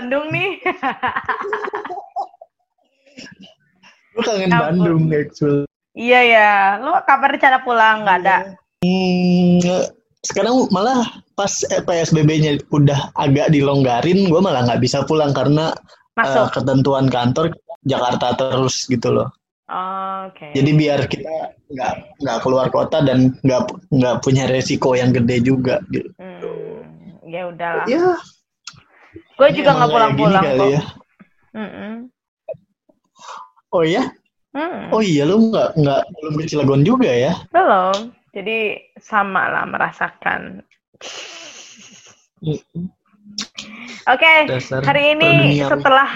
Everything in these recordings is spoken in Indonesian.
Bandung nih. Gue kangen Ampun. Bandung, actually. iya ya. Lu kapan rencana pulang? Nggak ada. Hmm, sekarang malah pas eh, PSBB-nya udah agak dilonggarin, gue malah nggak bisa pulang karena eh, Masuk. ketentuan kantor Jakarta terus gitu loh. Oke. Jadi biar kita nggak nggak keluar kota dan nggak nggak punya resiko yang gede juga. gitu. Hmm, ya udahlah. Ya, Gue juga nggak pulang-pulang kok. ya. Mm-mm. Oh iya? Mm, Oh iya lu nggak nggak belum ke Cilegon juga ya? Belum. Jadi sama lah merasakan. Oke, Dasar hari ini setelah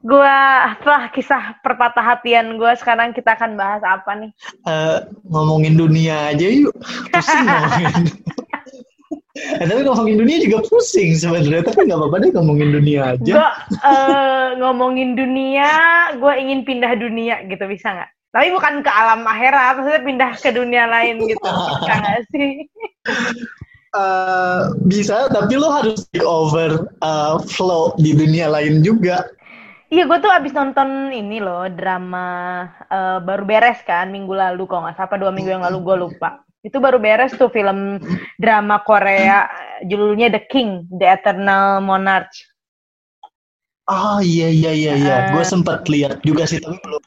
gua setelah kisah perpatah hatian gua sekarang kita akan bahas apa nih? Eh, ngomongin dunia aja yuk. Pusing ngomongin. Eh, tapi ngomongin dunia juga pusing sebenarnya. Tapi nggak apa-apa deh ngomongin dunia aja. Gue eh, ngomongin dunia, gue ingin pindah dunia gitu bisa nggak? Tapi bukan ke alam akhirat, maksudnya pindah ke dunia lain gitu. Bisa nggak sih? Eh, bisa, tapi lo harus take over eh, flow di dunia lain juga. Iya, gue tuh abis nonton ini loh drama eh, baru beres kan minggu lalu kok nggak salah apa dua minggu yang lalu gue lupa. Itu baru beres tuh film drama Korea judulnya The King, The Eternal Monarch. Oh iya iya iya iya. Eh. Gue sempat lihat juga sih, tapi belum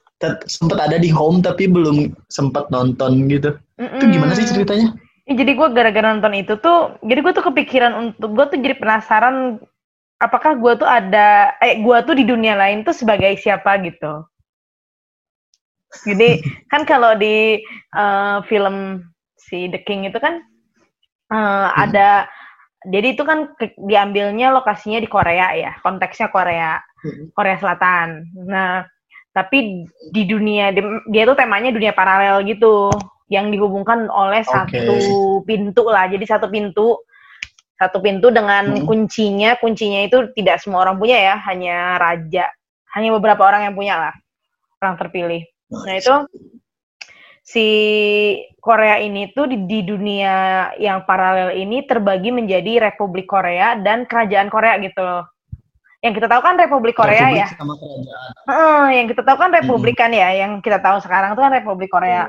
sempat ada di home tapi belum sempat nonton gitu. Itu gimana sih ceritanya? Ya, jadi gue gara-gara nonton itu tuh, jadi gue tuh kepikiran untuk gue tuh jadi penasaran apakah gue tuh ada, eh gue tuh di dunia lain tuh sebagai siapa gitu. Jadi kan kalau di eh, film si The King itu kan eh, ada, jadi itu kan ke- diambilnya lokasinya di Korea ya, konteksnya Korea, Hmm. Korea Selatan. Nah, tapi di dunia di- dia tuh temanya dunia paralel gitu, yang dihubungkan oleh Oke. satu pintu lah. Jadi satu pintu, satu pintu dengan Hmm. kuncinya, kuncinya itu tidak semua orang punya ya, hanya raja, hanya beberapa orang yang punya lah, orang terpilih. Nah itu si Korea ini tuh di, di dunia yang paralel ini terbagi menjadi Republik Korea dan Kerajaan Korea gitu loh. Yang kita tahu kan Republik Korea Republik ya. sama kerajaan. Heeh, yang kita tahu kan Republik kan ya, yang kita tahu sekarang tuh kan Republik Korea.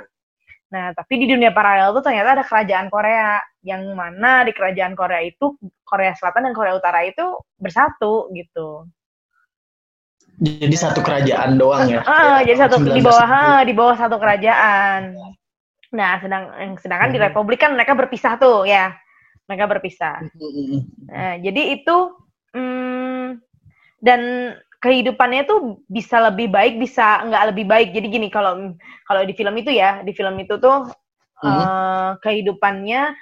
Nah, tapi di dunia paralel tuh ternyata ada kerajaan Korea, yang mana di kerajaan Korea itu Korea Selatan dan Korea Utara itu bersatu gitu. Jadi satu kerajaan doang ya. Ah, Ya, jadi satu di 19 bawah ah, di bawah satu kerajaan. Nah, sedang yang sedangkan di Hmm. Republik kan mereka berpisah tuh ya. Mereka berpisah. Mm-mm. Nah, jadi itu hmm, dan kehidupannya tuh bisa lebih baik, bisa nggak lebih baik. Jadi gini, kalau kalau di film itu ya, di film itu tuh eh, kehidupannya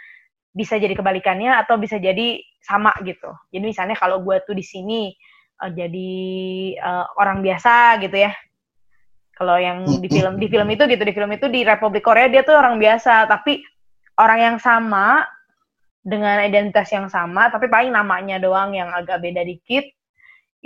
bisa jadi kebalikannya atau bisa jadi sama gitu. Jadi misalnya kalau gue tuh di sini eh, jadi eh, orang biasa gitu ya. Kalau yang di Mhm. film di film itu gitu, di film itu di Republik Korea dia tuh orang biasa, tapi orang yang sama dengan identitas yang sama, tapi paling namanya doang yang agak beda dikit.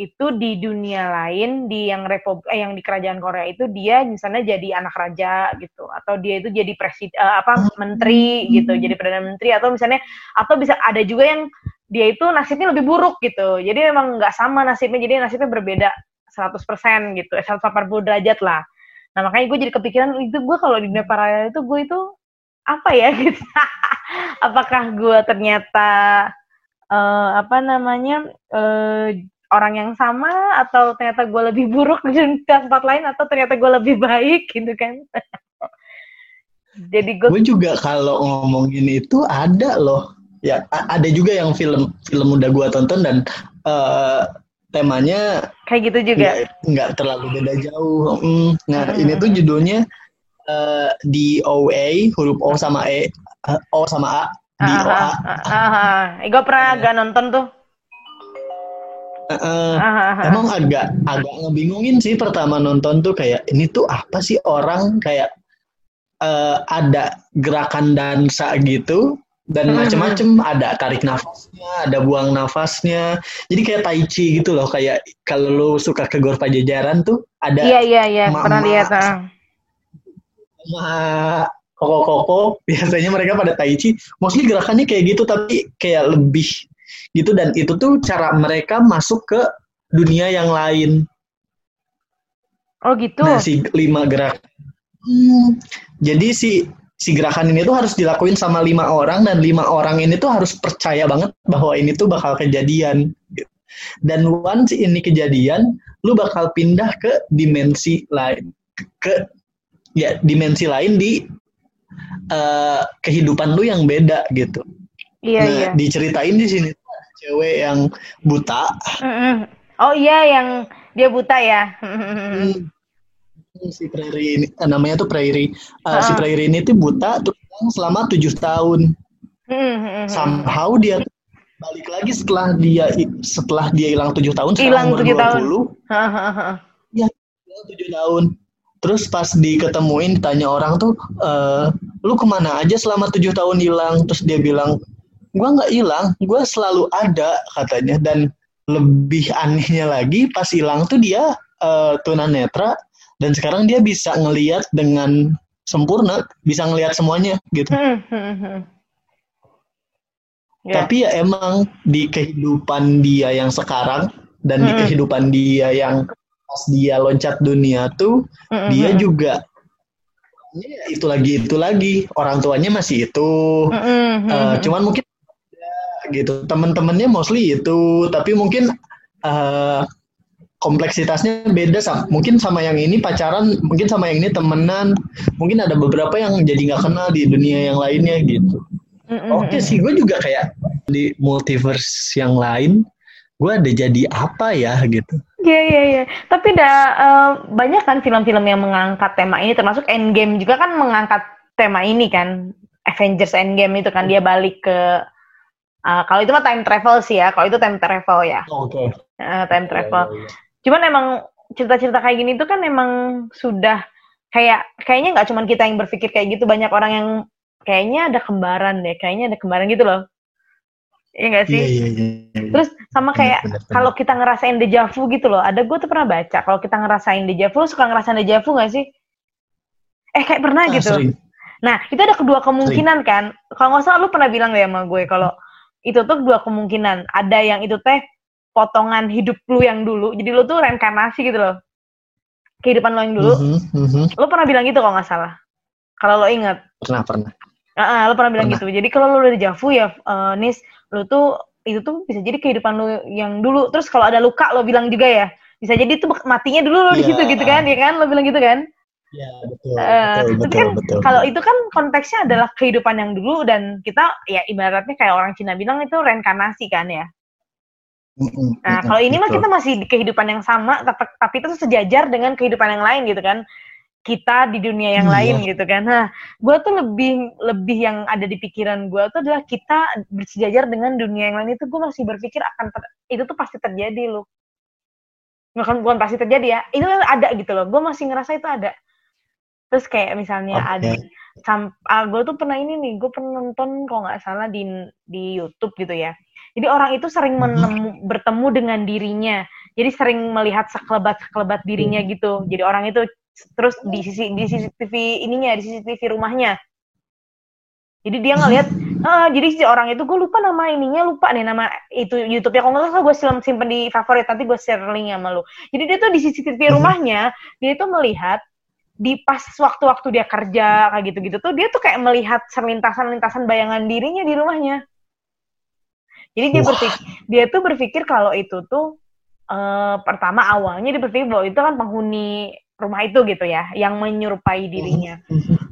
Itu di dunia lain di yang Republik eh, yang di kerajaan Korea itu dia misalnya jadi anak raja gitu atau dia itu jadi presiden apa menteri gitu, jadi perdana menteri atau misalnya atau bisa ada juga yang dia itu nasibnya lebih buruk gitu. Jadi memang nggak sama nasibnya, jadi nasibnya berbeda 100% gitu, eh, 180 derajat lah. Nah makanya gue jadi kepikiran itu gue kalau di dunia paralel itu gue itu apa ya gitu. Apakah gue ternyata eh, apa namanya eh, orang yang sama atau ternyata gue lebih buruk di tempat lain atau ternyata gue lebih baik gitu kan? jadi gue Gue juga kalau ngomongin itu ada loh. Ya ada juga yang film film udah gua tonton dan eh, temanya kayak gitu juga. nggak terlalu beda jauh. Mm, Nah Mhm. ini tuh judulnya eh, DOA huruf O sama E eh, O sama A DOA. gue pernah Iya. agak nonton tuh. Emang agak agak ngebingungin sih pertama nonton tuh kayak ini tuh apa sih orang kayak eh, ada gerakan dansa gitu dan macem-macem ada tarik nafasnya, ada buang nafasnya. Jadi kayak tai chi gitu loh kayak kalau lu suka ke Gor Pajajaran tuh ada Iya iya iya pernah lihat. ah. sama koko-koko biasanya mereka pada tai chi mostly gerakannya kayak gitu tapi kayak lebih gitu dan itu tuh cara mereka masuk ke dunia yang lain. Oh gitu? Nah si lima gerak. Hmm, jadi si si gerakan ini tuh harus dilakuin sama lima orang dan lima orang ini tuh harus percaya banget bahwa ini tuh bakal kejadian. Dan once ini kejadian lu bakal pindah ke dimensi lain. Ke ya dimensi lain di uh, kehidupan lu yang beda gitu. Iya nah, iya. Diceritain di sini cewek yang buta. Oh iya yang dia buta ya. hmm. Si Prairie ini eh, namanya tuh Prairie. Uh, uh. Si Prairie ini tuh buta tuh selama tujuh tahun. Somehow dia balik lagi setelah dia setelah dia hilang tujuh tahun hilang tujuh tahun. Ya, tujuh tahun Terus pas diketemuin tanya orang tuh, e, lu ke mana aja selama tujuh tahun hilang? Terus dia bilang, gua nggak hilang, gua selalu ada katanya. Dan lebih anehnya lagi pas hilang tuh dia uh, tunanetra dan sekarang dia bisa ngelihat dengan sempurna, bisa ngelihat semuanya gitu. Hmm, hmm, hmm. Yeah. Tapi ya emang di kehidupan dia yang sekarang dan di kehidupan dia yang pas dia loncat dunia tuh mm-hmm. dia juga ya, itu lagi itu lagi orang tuanya masih itu mm-hmm. uh, cuman mungkin gitu teman-temannya mostly itu tapi mungkin uh, kompleksitasnya beda sama mungkin sama yang ini pacaran mungkin sama yang ini temenan mungkin ada beberapa yang jadi nggak kenal di dunia yang lainnya gitu mm-hmm. oke okay, sih gue juga kayak di multiverse yang lain gue ada jadi apa ya gitu Iya iya iya. Tapi ada uh, banyak kan film-film yang mengangkat tema ini, termasuk Endgame juga kan mengangkat tema ini kan. Avengers Endgame itu kan dia balik ke uh, kalau itu mah time travel sih ya. Kalau itu time travel ya. Oh, Oke. Okay. Uh, time iya, travel. Ya, ya, ya. Cuman emang cerita-cerita kayak gini tuh kan emang sudah kayak kayaknya nggak cuma kita yang berpikir kayak gitu, banyak orang yang kayaknya ada kembaran deh, kayaknya ada kembaran gitu loh. Iya gak sih? Iya, iya, iya, iya. Terus sama kayak kalau kita ngerasain dejavu gitu loh. Ada gue tuh pernah baca kalau kita ngerasain dejavu, suka ngerasain dejavu gak sih? Eh kayak pernah ah, gitu. Sering. Nah itu ada kedua kemungkinan sering. kan. Kalau nggak salah lu pernah bilang deh sama gue kalau itu tuh dua kemungkinan. Ada yang itu teh potongan hidup lu yang dulu. Jadi lu tuh reinkarnasi gitu loh. Kehidupan lo yang dulu. Mm -hmm, mm -hmm. Lu pernah bilang gitu kalau nggak salah. Kalau lo inget. Pernah, pernah. Uh, uh, lo pernah bilang pernah. gitu. Jadi kalau lo udah dejavu ya, uh, Nis, lu tuh itu tuh bisa jadi kehidupan lu yang dulu terus kalau ada luka lo bilang juga ya bisa jadi tuh matinya dulu lo yeah. di situ gitu kan ya kan lo bilang gitu kan Ya, betul, uh, betul, betul, kan betul. kalau itu kan konteksnya adalah kehidupan yang dulu dan kita ya ibaratnya kayak orang Cina bilang itu reinkarnasi kan ya. nah, kalau ini mah kita masih di kehidupan yang sama, tapi, tapi itu sejajar dengan kehidupan yang lain gitu kan kita di dunia yang hmm, lain gitu kan. Nah, gue tuh lebih lebih yang ada di pikiran gue tuh adalah kita bersejajar dengan dunia yang lain itu gue masih berpikir akan ter, itu tuh pasti terjadi loh. Bukan bukan pasti terjadi ya. Itu ada gitu loh. Gue masih ngerasa itu ada. Terus kayak misalnya okay. ada sam, ah, gue tuh pernah ini nih, gue pernah nonton kalau nggak salah di di YouTube gitu ya. Jadi orang itu sering hmm. menemu, bertemu dengan dirinya. Jadi sering melihat sekelebat sekelebat dirinya hmm. gitu. Jadi orang itu terus di sisi di CCTV ininya di CCTV rumahnya jadi dia ngeliat uh, jadi si orang itu gue lupa nama ininya lupa nih nama itu YouTube-nya kalau nggak salah gue simpen di favorit nanti gue share linknya sama lu jadi dia tuh di CCTV rumahnya dia itu melihat di pas waktu-waktu dia kerja kayak gitu-gitu tuh dia tuh kayak melihat selintasan-lintasan bayangan dirinya di rumahnya jadi dia berpikir dia tuh berpikir kalau itu tuh uh, pertama awalnya dia berpikir bahwa itu kan penghuni rumah itu gitu ya, yang menyerupai dirinya.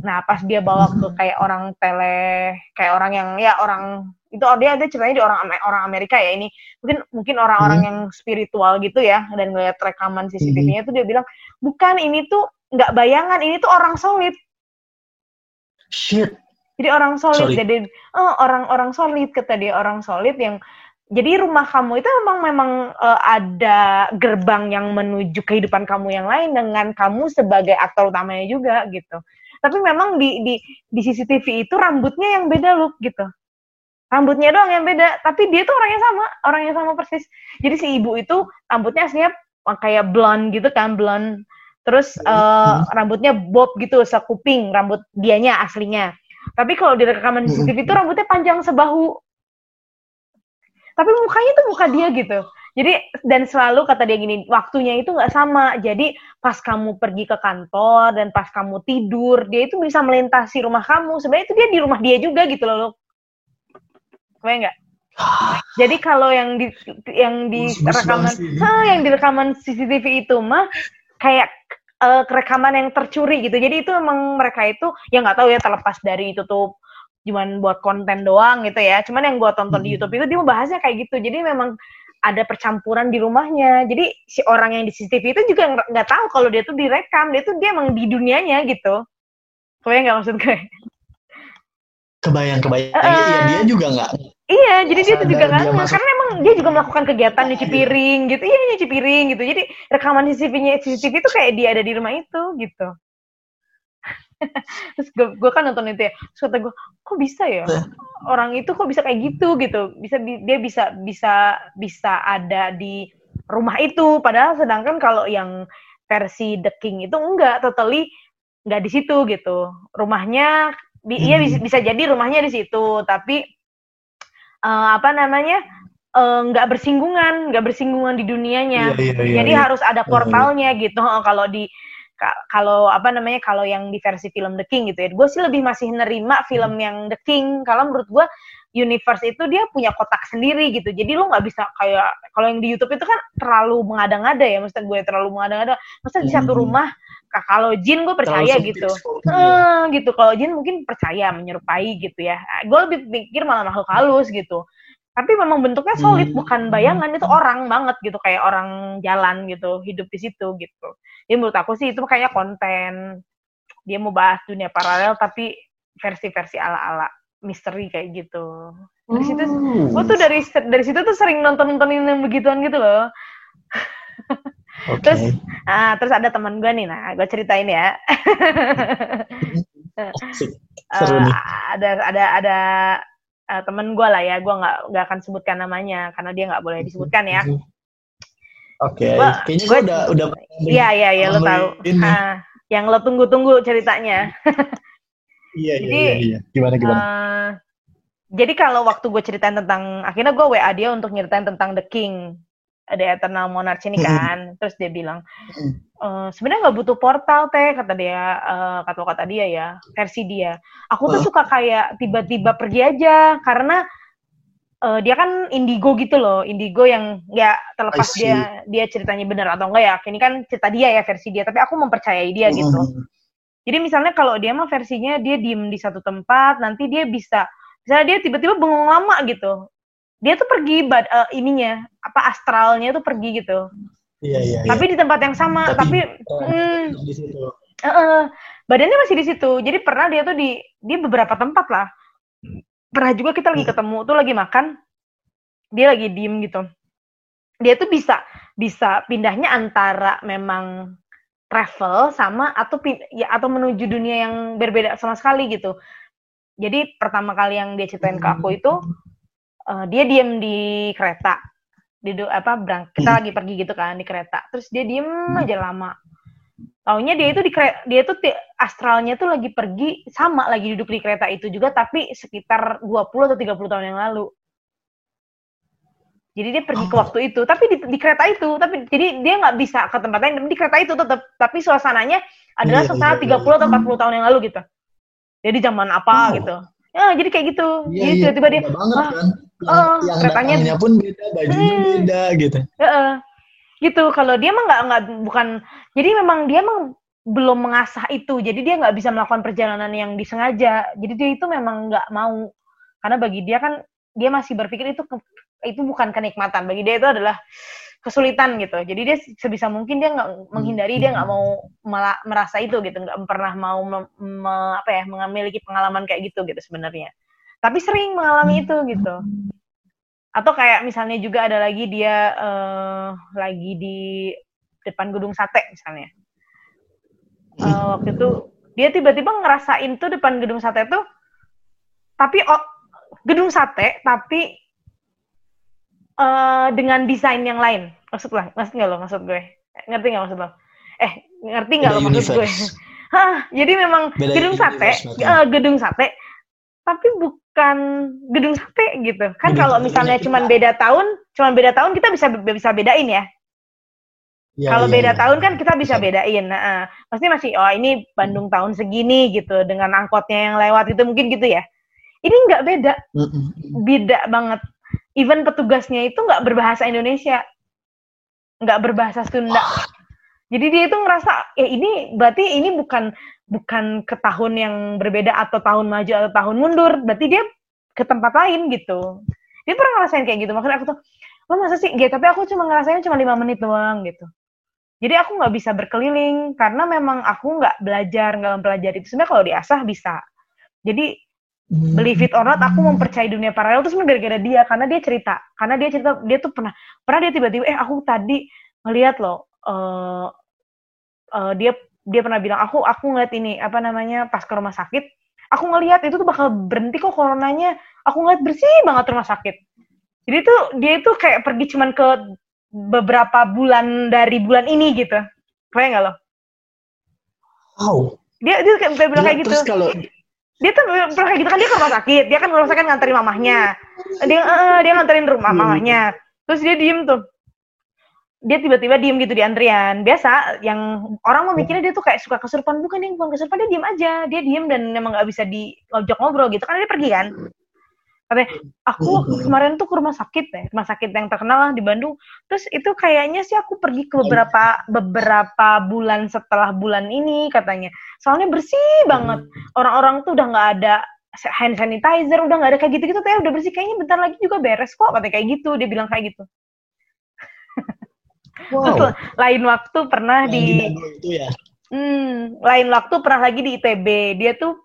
Nah, pas dia bawa ke kayak orang tele, kayak orang yang ya orang itu dia ada ceritanya di orang orang Amerika ya ini mungkin mungkin orang-orang hmm. yang spiritual gitu ya dan ngeliat rekaman CCTV-nya itu dia bilang bukan ini tuh nggak bayangan ini tuh orang solid shit jadi orang solid Sorry. jadi oh, orang-orang solid kata dia orang solid yang jadi rumah kamu itu memang memang uh, ada gerbang yang menuju kehidupan kamu yang lain dengan kamu sebagai aktor utamanya juga gitu. Tapi memang di di di CCTV itu rambutnya yang beda look gitu. Rambutnya doang yang beda, tapi dia tuh orangnya sama, orang yang sama persis. Jadi si ibu itu rambutnya aslinya kayak blonde gitu kan, blonde. Terus uh, rambutnya bob gitu sekuping rambut dianya aslinya. Tapi kalau di rekaman CCTV itu rambutnya panjang sebahu. Tapi mukanya tuh muka dia gitu. Jadi dan selalu kata dia gini waktunya itu nggak sama. Jadi pas kamu pergi ke kantor dan pas kamu tidur dia itu bisa melintasi rumah kamu. Sebenarnya itu dia di rumah dia juga gitu loh Gue nggak? Jadi kalau yang di yang di rekaman ha, yang di rekaman CCTV itu mah kayak uh, rekaman yang tercuri gitu. Jadi itu emang mereka itu ya nggak tahu ya terlepas dari itu tuh cuman buat konten doang gitu ya. Cuman yang gua tonton di hmm. YouTube itu dia membahasnya kayak gitu. Jadi memang ada percampuran di rumahnya. Jadi si orang yang di CCTV itu juga nggak tahu kalau dia tuh direkam. Dia tuh dia emang di dunianya gitu. Kebayang nggak maksud gue? Kebayang, kebayang. Uh, iya, dia juga nggak Iya, jadi dia tuh juga kan karena emang dia juga melakukan kegiatan nyuci piring gitu. Iya, nyuci piring gitu. Jadi rekaman CCTV-nya CCTV itu kayak dia ada di rumah itu gitu. Terus gue, kan nonton itu ya. Terus kata gue, kok bisa ya? Orang itu kok bisa kayak gitu gitu. Bisa dia bisa bisa bisa ada di rumah itu padahal sedangkan kalau yang versi The King itu enggak, totally enggak di situ gitu. Rumahnya iya bisa, bisa jadi rumahnya di situ, tapi uh, apa namanya eh, nggak uh, bersinggungan, nggak bersinggungan di dunianya. Iya, iya, iya, Jadi iya. harus ada portalnya iya. gitu. kalau di kalau apa namanya kalau yang di versi film The King gitu ya, gue sih lebih masih nerima film hmm. yang The King. Kalau menurut gue universe itu dia punya kotak sendiri gitu. Jadi lo nggak bisa kayak kalau yang di YouTube itu kan terlalu mengada-ngada ya, maksudnya gue terlalu mengada-ngada. Maksudnya di satu hmm. rumah kalau jin gue percaya gitu. Eh, gitu. Kalau jin mungkin percaya menyerupai gitu ya. Gue lebih pikir malah makhluk halus gitu. Tapi memang bentuknya solid, hmm. bukan bayangan itu orang banget gitu, kayak orang jalan gitu, hidup di situ gitu. Jadi menurut aku sih itu kayak konten dia mau bahas dunia paralel tapi versi-versi ala-ala misteri kayak gitu. Dari situ, oh. gue tuh dari dari situ tuh sering nonton nontonin yang begituan gitu loh. Okay. Terus, ah, terus ada teman gue nih, nah gue ceritain ya. uh, ada ada ada uh, temen gue lah ya, gue nggak nggak akan sebutkan namanya karena dia nggak boleh disebutkan ya. Oke, okay. kayaknya gue udah udah. Iya iya iya lo tahu. Uh, yang lo tunggu-tunggu ceritanya. iya iya iya, iya. Gimana gimana? Uh, jadi kalau waktu gue ceritain tentang, akhirnya gue WA dia untuk nyeritain tentang The King ada Eternal Monarch ini kan. Terus dia bilang e, sebenarnya nggak butuh portal teh kata dia uh, kata kata dia ya versi dia. Aku tuh suka kayak tiba-tiba pergi aja karena uh, dia kan indigo gitu loh indigo yang ya terlepas dia dia ceritanya benar atau enggak ya. Ini kan cerita dia ya versi dia tapi aku mempercayai dia gitu jadi misalnya kalau dia mah versinya dia diem di satu tempat nanti dia bisa misalnya dia tiba-tiba bengong lama gitu dia tuh pergi bad, uh, ininya apa astralnya tuh pergi gitu. Iya iya. Tapi iya. di tempat yang sama, tapi, tapi uh, di situ. Uh, uh, badannya masih di situ. Jadi pernah dia tuh di dia beberapa tempat lah. Pernah juga kita lagi hmm. ketemu tuh lagi makan, dia lagi diem gitu. Dia tuh bisa bisa pindahnya antara memang travel sama atau ya atau menuju dunia yang berbeda sama sekali gitu. Jadi pertama kali yang dia ceritain ke aku itu uh, dia diem di kereta di apa berang kita hmm. lagi pergi gitu kan di kereta terus dia diem hmm. aja lama taunya dia itu di kereta, dia tuh astralnya tuh lagi pergi sama lagi duduk di kereta itu juga tapi sekitar 20 atau 30 tahun yang lalu jadi dia pergi ke oh. waktu itu tapi di, di kereta itu tapi jadi dia nggak bisa ke tempat lain di kereta itu tetap tapi suasananya adalah iya, suasana iya, 30 iya. atau 40 tahun yang lalu gitu jadi zaman apa oh. gitu ya jadi kayak gitu iya, gitu iya, tiba dia banget, ah, kan? Uh, yang keretanya pun beda bajunya hmm, beda gitu. Uh, gitu kalau dia mah nggak nggak bukan jadi memang dia emang belum mengasah itu jadi dia nggak bisa melakukan perjalanan yang disengaja jadi dia itu memang nggak mau karena bagi dia kan dia masih berpikir itu itu bukan kenikmatan bagi dia itu adalah kesulitan gitu. Jadi dia sebisa mungkin dia nggak menghindari dia nggak mau merasa itu gitu. Nggak pernah mau me, me, apa ya memiliki pengalaman kayak gitu gitu sebenarnya tapi sering mengalami itu gitu. Atau kayak misalnya juga ada lagi dia uh, lagi di depan gedung sate misalnya. Uh, waktu itu dia tiba-tiba ngerasain tuh depan gedung sate tuh tapi oh, gedung sate tapi uh, dengan desain yang lain. Maksud lah maksud nggak lo? Maksud gue. Ngerti nggak maksud lo? Eh Ngerti nggak lo maksud gue? Hah, jadi memang Beda gedung sate, uh, gedung sate, tapi bukan gedung sate gitu. Kan kalau misalnya cuma beda tahun, cuma beda tahun kita bisa bisa bedain ya. Ya, kalau ya, beda ya. tahun kan kita bisa bedain. Nah, uh, pasti masih oh ini Bandung tahun segini gitu dengan angkotnya yang lewat itu mungkin gitu ya. Ini nggak beda, beda banget. Even petugasnya itu nggak berbahasa Indonesia, nggak berbahasa Sunda. Jadi dia itu ngerasa ya ini berarti ini bukan bukan ke tahun yang berbeda atau tahun maju atau tahun mundur, berarti dia ke tempat lain gitu. Dia pernah ngerasain kayak gitu. Makanya aku tuh, lo masa sih? Gitu, tapi aku cuma ngerasain cuma lima menit doang gitu. Jadi aku nggak bisa berkeliling karena memang aku nggak belajar, nggak mempelajari itu. Sebenarnya kalau diasah bisa. Jadi believe it or not, aku mempercayai dunia paralel itu sebenarnya gara-gara dia karena dia cerita. Karena dia cerita dia tuh pernah pernah dia tiba-tiba eh aku tadi ngeliat loh uh, uh, dia dia pernah bilang aku aku ngeliat ini apa namanya pas ke rumah sakit aku ngeliat itu tuh bakal berhenti kok coronanya aku ngeliat bersih banget rumah sakit jadi tuh dia itu kayak pergi cuman ke beberapa bulan dari bulan ini gitu kayak nggak lo? Wow. Dia dia kayak bilang kayak gitu. kalau dia tuh pernah kayak gitu kan dia ke rumah sakit dia kan ke rumah sakit nganterin mamahnya dia uh, dia nganterin rumah hmm. mamahnya terus dia diem tuh dia tiba-tiba diem gitu di antrian. Biasa yang orang mau mikirnya dia tuh kayak suka kesurupan bukan yang bukan kesurupan dia diem aja. Dia diem dan memang nggak bisa diajak ngobrol gitu. Kan dia pergi kan. Katanya aku kemarin tuh ke rumah sakit deh. Rumah sakit yang terkenal lah di Bandung. Terus itu kayaknya sih aku pergi ke beberapa beberapa bulan setelah bulan ini katanya. Soalnya bersih banget. Orang-orang tuh udah nggak ada hand sanitizer udah nggak ada kayak gitu-gitu. Tuh udah bersih. Kayaknya bentar lagi juga beres kok katanya kayak gitu. Dia bilang kayak gitu Wow. Terus lain waktu pernah yang di, itu ya. Hmm, lain waktu pernah lagi di ITB. Dia tuh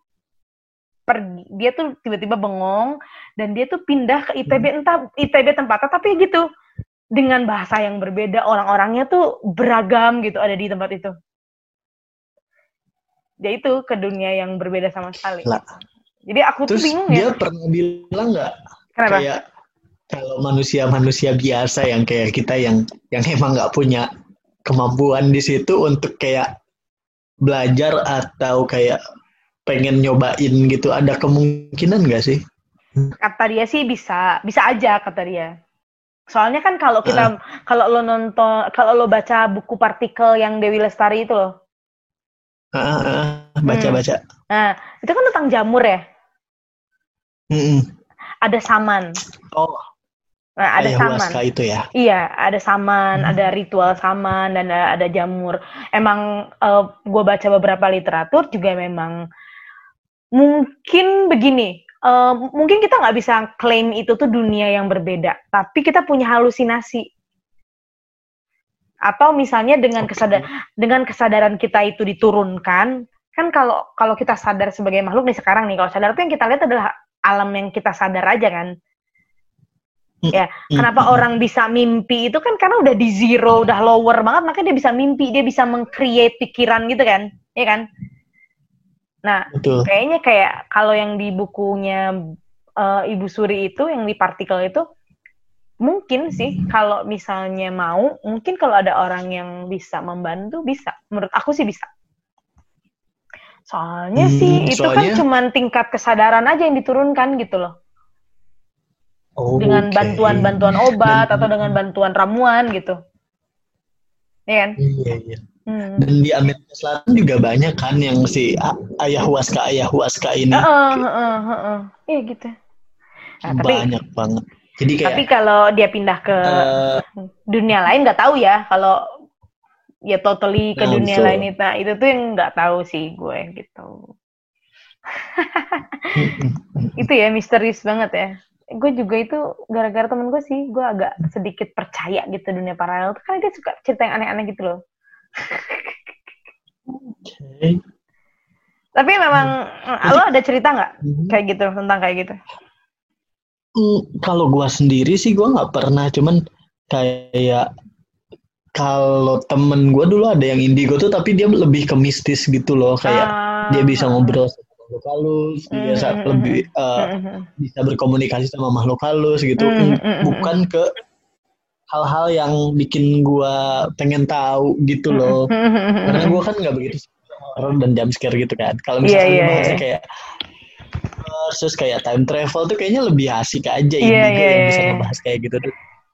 pergi, dia tuh tiba-tiba bengong dan dia tuh pindah ke ITB hmm. entah ITB tempatnya tapi gitu dengan bahasa yang berbeda orang-orangnya tuh beragam gitu ada di tempat itu. Ya itu ke dunia yang berbeda sama sekali. Lah. Jadi aku Terus tuh bingung dia ya. Dia pernah bilang nggak kayak kalau manusia-manusia biasa yang kayak kita yang yang emang nggak punya kemampuan di situ untuk kayak belajar atau kayak pengen nyobain gitu ada kemungkinan nggak sih? Kata dia sih bisa, bisa aja kata dia. Soalnya kan kalau kita uh. kalau lo nonton kalau lo baca buku partikel yang Dewi Lestari itu loh. Uh, uh, baca hmm. baca. Nah, itu kan tentang jamur ya. Mm -mm. Ada saman. Oh. Nah, ada saman. itu ya. Iya, ada saman, hmm. ada ritual saman dan ada, ada jamur. Emang uh, eh, gue baca beberapa literatur juga memang mungkin begini. Uh, mungkin kita nggak bisa klaim itu tuh dunia yang berbeda, tapi kita punya halusinasi. Atau misalnya dengan kesadaran dengan kesadaran kita itu diturunkan, kan kalau kalau kita sadar sebagai makhluk nih sekarang nih, kalau sadar tuh yang kita lihat adalah alam yang kita sadar aja kan ya kenapa orang bisa mimpi itu kan karena udah di zero udah lower banget makanya dia bisa mimpi dia bisa mengcreate pikiran gitu kan ya kan? Nah Betul. kayaknya kayak kalau yang di bukunya uh, ibu Suri itu yang di partikel itu mungkin sih kalau misalnya mau mungkin kalau ada orang yang bisa membantu bisa. Menurut aku sih bisa. Soalnya hmm, sih itu kan cuman tingkat kesadaran aja yang diturunkan gitu loh Oh, dengan bantuan-bantuan okay. obat Dan, atau dengan bantuan ramuan gitu. Ya kan? Iya, iya. Hmm. Dan di Amerika Selatan juga banyak kan yang si ayahuasca ayahuasca ini. Heeh, heeh, heeh. Iya gitu. Nah, tapi, banyak banget. Jadi kayak Tapi kalau dia pindah ke uh, dunia lain nggak tahu ya kalau ya totally ke nah, dunia so, lain itu nah, itu tuh yang nggak tahu sih gue gitu. itu ya misterius banget ya gue juga itu gara-gara temen gue sih gue agak sedikit percaya gitu dunia paralel tuh karena dia suka cerita yang aneh-aneh gitu loh okay. tapi memang hmm. lo ada cerita nggak hmm. kayak gitu tentang kayak gitu hmm, kalau gue sendiri sih gue nggak pernah cuman kayak kalau temen gue dulu ada yang indigo tuh tapi dia lebih ke mistis gitu loh kayak uh, dia bisa ngobrol makhluk halus, mm -hmm. biasa lebih uh, mm -hmm. bisa berkomunikasi sama makhluk halus gitu, mm -hmm. bukan ke hal-hal yang bikin gue pengen tahu gitu loh karena gue kan nggak begitu horror dan jump scare gitu kan kalau Iya, misalnya iya, bahasnya iya. kayak terus kayak time travel tuh kayaknya lebih asik aja Iya, Indigo iya, yang bisa iya. ngebahas kayak gitu tuh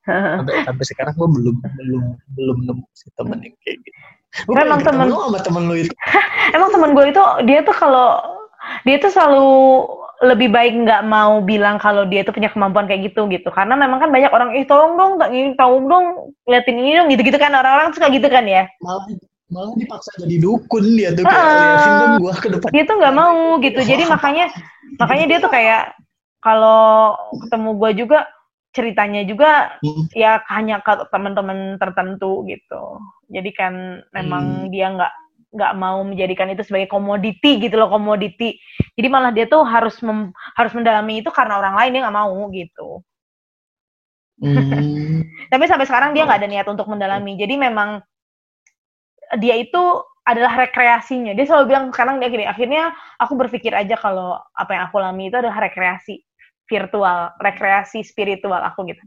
sampai sampai sekarang gue belum belum belum nemu si temen yang kayak gitu Gua emang temen- lu sama temen lu itu Emang temen gue itu dia tuh kalau dia tuh selalu lebih baik nggak mau bilang kalau dia tuh punya kemampuan kayak gitu gitu. Karena memang kan banyak orang ih tolong dong tak ini tolong dong liatin ini dong gitu gitu kan. Orang-orang suka gitu kan ya? Malah malah dipaksa jadi dukun dia tuh kayak liatin dong gue ke depan. Dia tuh nggak mau gitu. Jadi makanya makanya dia tuh kayak kalau ketemu gue juga ceritanya juga Hmm. ya hanya ke teman-teman tertentu gitu. Jadi kan memang dia nggak nggak mau menjadikan itu sebagai komoditi gitu loh komoditi. Jadi malah dia tuh harus mem- harus mendalami itu karena orang lain dia nggak mau gitu. Hmm. tapi sampai sekarang dia nggak ada niat untuk mendalami. Jadi memang dia itu adalah rekreasinya. Dia selalu bilang sekarang dia gini akhirnya aku berpikir aja kalau apa yang aku alami itu adalah rekreasi virtual rekreasi spiritual aku gitu.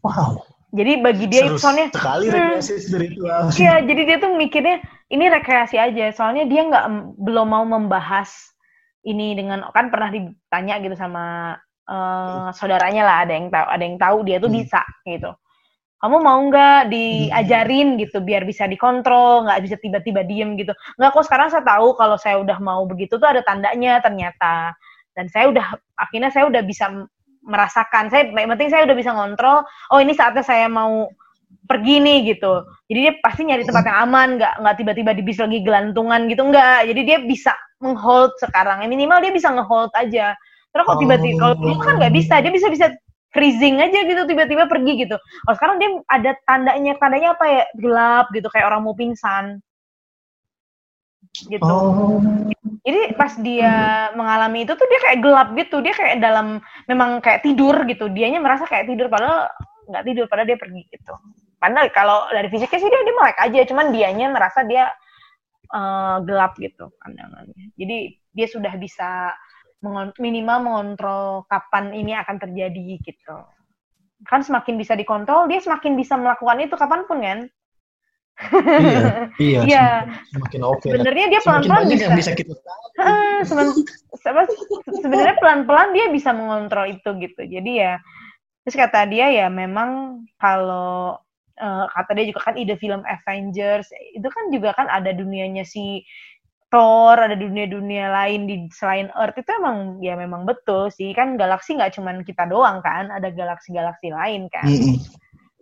Wow jadi bagi dia itu seru soalnya sekali Hmm. Iya, jadi dia tuh mikirnya ini rekreasi aja. Soalnya dia nggak belum mau membahas ini dengan kan pernah ditanya gitu sama eh, saudaranya lah ada yang tahu ada yang tahu dia tuh Hmm. bisa gitu. Kamu mau nggak diajarin gitu biar bisa dikontrol, nggak bisa tiba-tiba diem gitu. Nggak kok sekarang saya tahu kalau saya udah mau begitu tuh ada tandanya ternyata. Dan saya udah akhirnya saya udah bisa merasakan. Saya yang penting saya udah bisa ngontrol. Oh ini saatnya saya mau pergi nih gitu. Jadi dia pasti nyari tempat yang aman, nggak nggak tiba-tiba di bis lagi gelantungan gitu nggak. Jadi dia bisa menghold sekarang. Ya, minimal dia bisa ngehold aja. Terus kalau tiba-tiba kalau dulu kan nggak bisa, dia bisa bisa freezing aja gitu tiba-tiba pergi gitu. Kalau sekarang dia ada tandanya, tandanya apa ya gelap gitu kayak orang mau pingsan. Gitu. oh Jadi pas dia mengalami itu tuh dia kayak gelap gitu, dia kayak dalam memang kayak tidur gitu. Dianya merasa kayak tidur padahal nggak tidur, padahal dia pergi gitu. Padahal kalau dari fisiknya sih dia dia melek aja, cuman dianya merasa dia eh, gelap gitu pandangannya. Jadi dia sudah bisa mengon- minimal mengontrol kapan ini akan terjadi gitu. Kan semakin bisa dikontrol, dia semakin bisa melakukan itu kapan pun kan. Iya iya Iya. semakin- oke. Sebenarnya dia pelan-pelan bisa. bisa kita tahu sebenarnya pelan-pelan dia bisa mengontrol itu gitu. Jadi ya terus kata dia ya memang kalau eh, kata dia juga kan ide film Avengers itu kan juga kan ada dunianya si Thor, ada dunia-dunia lain di selain Earth itu emang ya memang betul sih kan galaksi nggak cuman kita doang kan, ada galaksi-galaksi lain kan. Mm-mm.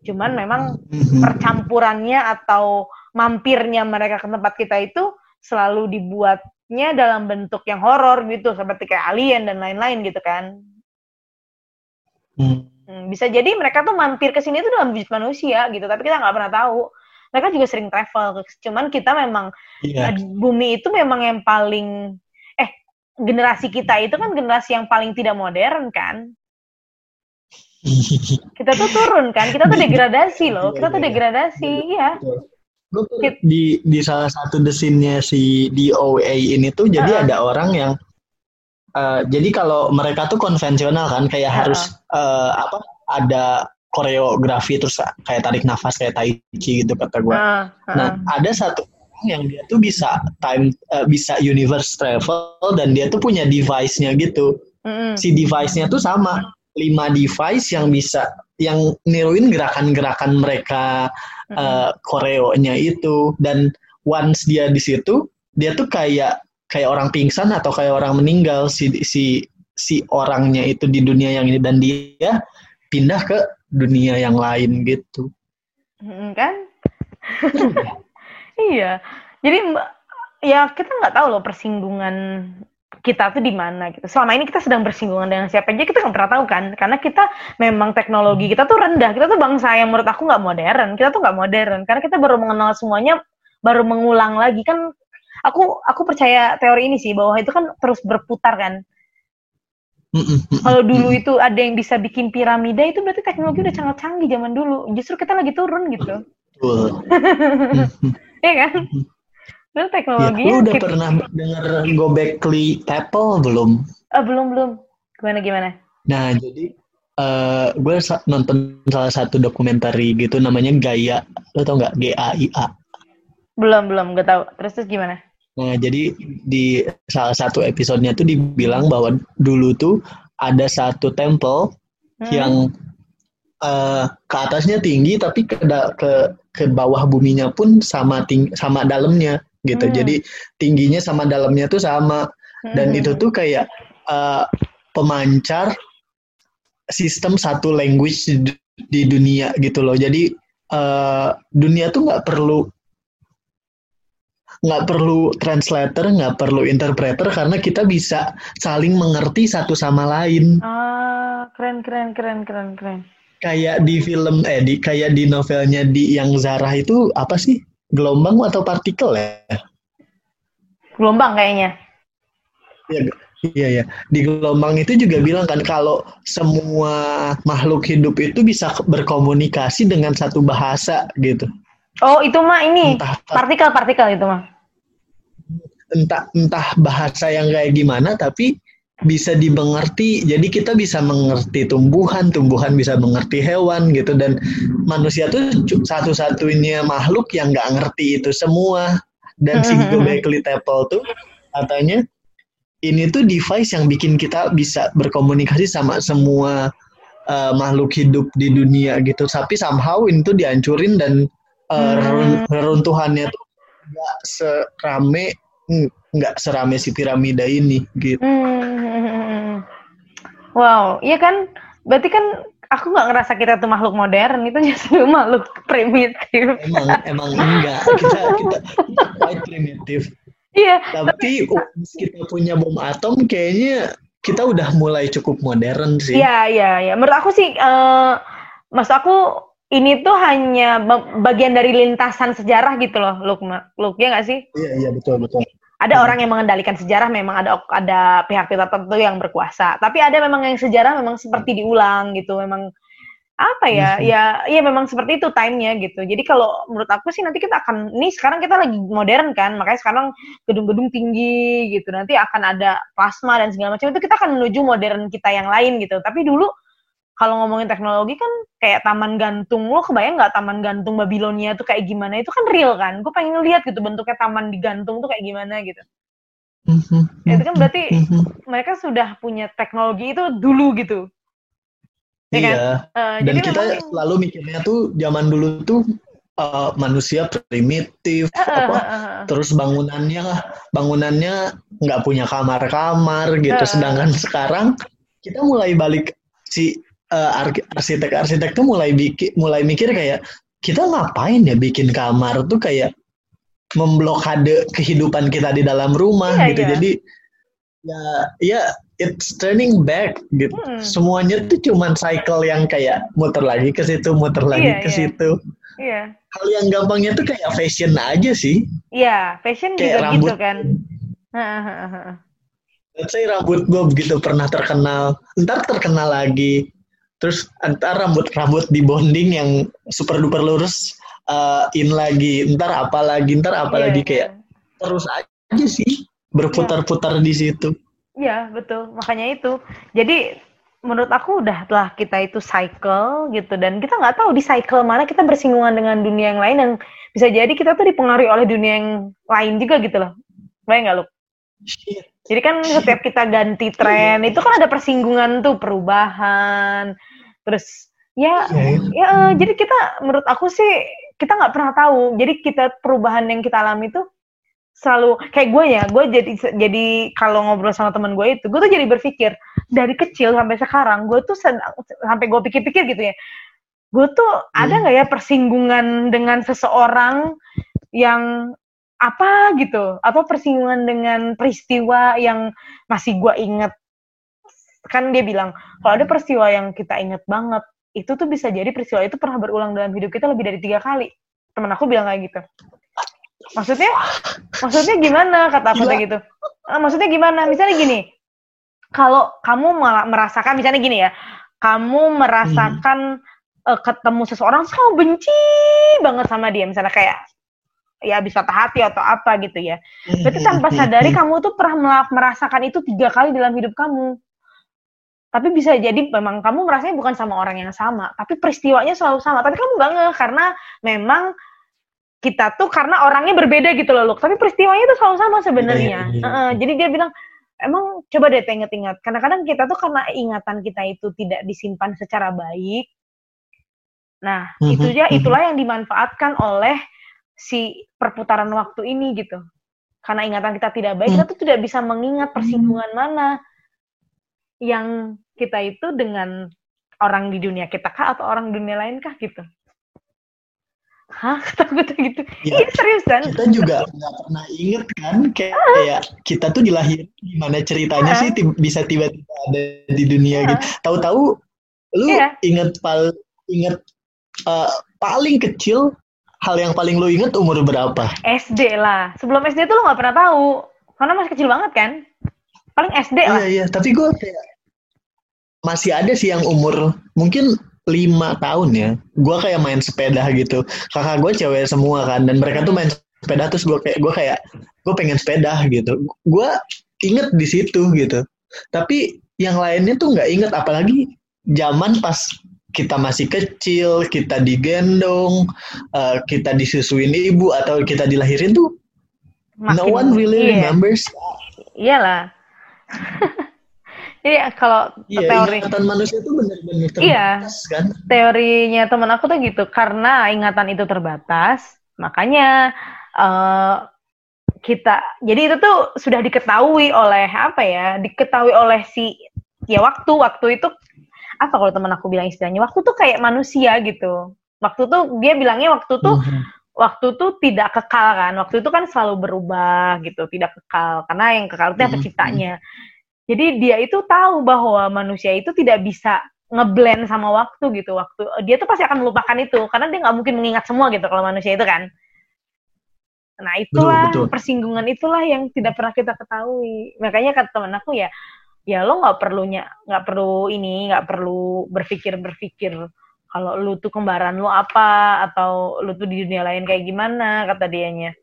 Cuman memang Mhm. percampurannya atau mampirnya mereka ke tempat kita itu selalu dibuatnya dalam bentuk yang horor gitu seperti kayak alien dan lain-lain gitu kan Hmm. Hmm, bisa jadi mereka tuh mampir ke sini tuh dalam wujud manusia gitu tapi kita nggak pernah tahu mereka juga sering travel cuman kita memang Iya. eh, bumi itu memang yang paling eh generasi kita itu kan generasi yang paling tidak modern kan kita tuh turun kan kita tuh degradasi loh kita tuh degradasi iya Lu tuh di di salah satu desinnya si DOA ini tuh jadi Uh-uh. ada orang yang eh, jadi kalau mereka tuh konvensional kan kayak Uh-uh. harus eh, apa ada koreografi terus kayak tarik nafas kayak tai chi gitu kata gua. Heeh, heeh. Nah, ada satu orang yang dia tuh bisa time eh, bisa universe travel dan dia tuh punya device-nya gitu. Mm-mm. Si device-nya tuh sama lima device yang bisa yang niruin gerakan-gerakan mereka Mm-mm. eh, koreonya itu dan once dia di situ dia tuh kayak kayak orang pingsan atau kayak orang meninggal si si si orangnya itu di dunia yang ini dan dia pindah ke dunia yang lain gitu. Kan? iya. Jadi mbak, ya kita nggak tahu loh persinggungan kita tuh di mana gitu. Selama ini kita sedang bersinggungan dengan siapa aja kita nggak pernah tahu kan, karena kita memang teknologi kita tuh rendah. Kita tuh bangsa yang menurut aku nggak modern. Kita tuh nggak modern karena kita baru mengenal semuanya, baru mengulang lagi kan. Aku aku percaya teori ini sih bahwa itu kan terus berputar kan. Kalau dulu itu ada yang bisa bikin piramida itu berarti teknologi udah sangat canggih zaman dulu. Justru kita lagi turun gitu. Iya kan? Ya, teknologinya lu udah kita- pernah denger Gobekli Tepe belum? Ah, belum belum. Gimana gimana? Nah, jadi uh, gue nonton salah satu dokumenter gitu namanya Gaya lo tau nggak G A I A belum belum gak tau terus terus gimana nah jadi di salah satu episodenya tuh dibilang bahwa dulu tuh ada satu temple hmm. yang uh, ke atasnya tinggi tapi ke ke ke bawah buminya pun sama ting sama dalamnya gitu hmm. jadi tingginya sama dalamnya tuh sama dan hmm. itu tuh kayak uh, pemancar sistem satu language di, di dunia gitu loh. Jadi uh, dunia tuh nggak perlu nggak perlu translator, nggak perlu interpreter karena kita bisa saling mengerti satu sama lain. Ah, keren keren keren keren keren. Kayak di film eh di kayak di novelnya di yang Zara itu apa sih? Gelombang atau partikel ya? Gelombang kayaknya. Ya, Iya ya. Di gelombang itu juga bilang kan kalau semua makhluk hidup itu bisa berkomunikasi dengan satu bahasa gitu. Oh, itu mah ini partikel-partikel itu mah. Entah entah bahasa yang kayak gimana tapi bisa dimengerti. Jadi kita bisa mengerti tumbuhan, tumbuhan bisa mengerti hewan gitu dan manusia tuh satu-satunya makhluk yang nggak ngerti itu semua. Dan si Gobekli Teple tuh katanya ini tuh device yang bikin kita bisa berkomunikasi sama semua uh, makhluk hidup di dunia gitu. Tapi somehow ini tuh dihancurin dan uh, hmm. reruntuhannya tuh nggak serame nggak serame si piramida ini gitu. Hmm. Wow, iya kan? Berarti kan aku nggak ngerasa kita tuh makhluk modern itu justru makhluk primitif. Emang emang enggak kita kita, kita quite primitif. Iya. Tapi, tapi kita punya bom atom kayaknya kita udah mulai cukup modern sih. Iya, iya, iya. Menurut aku sih uh, Mas aku ini tuh hanya bagian dari lintasan sejarah gitu loh, Luk, Luk ya nggak sih? Iya, iya betul, betul. Ada hmm. orang yang mengendalikan sejarah, memang ada ada pihak-pihak tertentu yang berkuasa. Tapi ada memang yang sejarah memang seperti diulang gitu, memang apa ya hmm. ya ya memang seperti itu timenya gitu jadi kalau menurut aku sih nanti kita akan ini sekarang kita lagi modern kan makanya sekarang gedung-gedung tinggi gitu nanti akan ada plasma dan segala macam itu kita akan menuju modern kita yang lain gitu tapi dulu kalau ngomongin teknologi kan kayak taman gantung lo kebayang nggak taman gantung Babilonia tuh kayak gimana itu kan real kan gue pengen lihat gitu bentuknya taman digantung tuh kayak gimana gitu mm-hmm. itu kan berarti mm-hmm. mereka sudah punya teknologi itu dulu gitu Ya kan? Iya. Uh, Dan kita memang... selalu mikirnya tuh zaman dulu tuh uh, manusia primitif, uh, apa, uh, uh, terus bangunannya bangunannya nggak punya kamar-kamar gitu. Uh, Sedangkan sekarang kita mulai balik si uh, arsitek-arsitek tuh mulai bikin, mulai mikir kayak kita ngapain ya bikin kamar tuh kayak memblokade kehidupan kita di dalam rumah iya, gitu. Iya. Jadi ya ya it's turning back gitu. Hmm. Semuanya tuh cuman cycle yang kayak muter lagi ke situ, muter lagi iya, ke iya. situ. Iya. Hal yang gampangnya tuh kayak fashion aja sih. Iya, fashion kayak juga gitu rambut. gitu kan. Let's say rambut gue begitu pernah terkenal, ntar terkenal lagi. Terus ntar rambut-rambut di bonding yang super duper lurus uh, in lagi, ntar apa lagi, ntar apa yeah, lagi iya. kayak terus aja sih berputar-putar yeah. di situ. Iya, betul. Makanya itu. Jadi menurut aku udah telah kita itu cycle gitu dan kita nggak tahu di cycle mana kita bersinggungan dengan dunia yang lain yang bisa jadi kita tuh dipengaruhi oleh dunia yang lain juga gitu loh. Baik nggak lu? Jadi kan setiap kita ganti tren itu kan ada persinggungan tuh perubahan. Terus ya iya. ya, ya jadi kita menurut aku sih kita nggak pernah tahu. Jadi kita perubahan yang kita alami itu selalu kayak gue ya gue jadi jadi kalau ngobrol sama teman gue itu gue tuh jadi berpikir dari kecil sampai sekarang gue tuh sampai gue pikir-pikir gitu ya gue tuh hmm. ada nggak ya persinggungan dengan seseorang yang apa gitu atau persinggungan dengan peristiwa yang masih gue inget kan dia bilang kalau ada peristiwa yang kita inget banget itu tuh bisa jadi peristiwa itu pernah berulang dalam hidup kita lebih dari tiga kali temen aku bilang kayak gitu Maksudnya? Maksudnya gimana kata aku kayak gitu? Uh, maksudnya gimana? Misalnya gini, kalau kamu malah merasakan misalnya gini ya, kamu merasakan hmm. uh, ketemu seseorang kamu benci banget sama dia, misalnya kayak ya bisa patah hati atau apa gitu ya. Berarti tanpa sadari kamu tuh pernah merasakan itu tiga kali dalam hidup kamu. Tapi bisa jadi memang kamu merasanya bukan sama orang yang sama, tapi peristiwanya selalu sama. Tapi kamu nggak ngeh karena memang kita tuh karena orangnya berbeda gitu loh, Luk. Tapi peristiwanya tuh selalu sama sebenarnya. Yeah, yeah, yeah. uh, jadi dia bilang, emang coba deh ingat-ingat. Kadang-kadang kita tuh karena ingatan kita itu tidak disimpan secara baik. Nah, mm-hmm. itu ya itulah yang dimanfaatkan oleh si perputaran waktu ini gitu. Karena ingatan kita tidak baik, mm. kita tuh tidak bisa mengingat persinggungan mana yang kita itu dengan orang di dunia kita kah atau orang dunia lain kah gitu Hah? Takut gitu? Ya, iya serius kan? Kita juga nggak pernah inget kan kayak, ah. kayak kita tuh dilahir gimana ceritanya ah. sih bisa tiba-tiba ada di dunia ah. gitu. Tahu-tahu lu yeah. inget pal inget uh, paling kecil hal yang paling lu inget umur berapa? SD lah. Sebelum SD tuh lu nggak pernah tahu karena masih kecil banget kan. Paling SD lah. Iya iya. Tapi gue kayak masih ada sih yang umur mungkin lima tahun ya. Gue kayak main sepeda gitu. Kakak gue cewek semua kan, dan mereka tuh main sepeda terus gue kayak gue kayak gue pengen sepeda gitu. Gue inget di situ gitu. Tapi yang lainnya tuh nggak inget apalagi zaman pas kita masih kecil, kita digendong, uh, kita disusuin ibu atau kita dilahirin tuh Makin, no one really iya. remembers. Iyalah. Jadi kalau iya, teori ingatan manusia itu benar-benar terbatas iya, kan? Teorinya teman aku tuh gitu, karena ingatan itu terbatas, makanya uh, kita jadi itu tuh sudah diketahui oleh apa ya? Diketahui oleh si ya waktu, waktu itu apa kalau teman aku bilang istilahnya waktu tuh kayak manusia gitu. Waktu tuh dia bilangnya waktu tuh mm -hmm. waktu tuh tidak kekal kan. Waktu itu kan selalu berubah gitu, tidak kekal karena yang kekal itu mm -hmm. Jadi dia itu tahu bahwa manusia itu tidak bisa ngeblend sama waktu gitu. Waktu dia tuh pasti akan melupakan itu karena dia nggak mungkin mengingat semua gitu kalau manusia itu kan. Nah itulah betul, betul. persinggungan itulah yang tidak pernah kita ketahui. Makanya kata teman aku ya, ya lo nggak perlunya nggak perlu ini nggak perlu berpikir berpikir kalau lu tuh kembaran lu apa atau lu tuh di dunia lain kayak gimana kata dianya.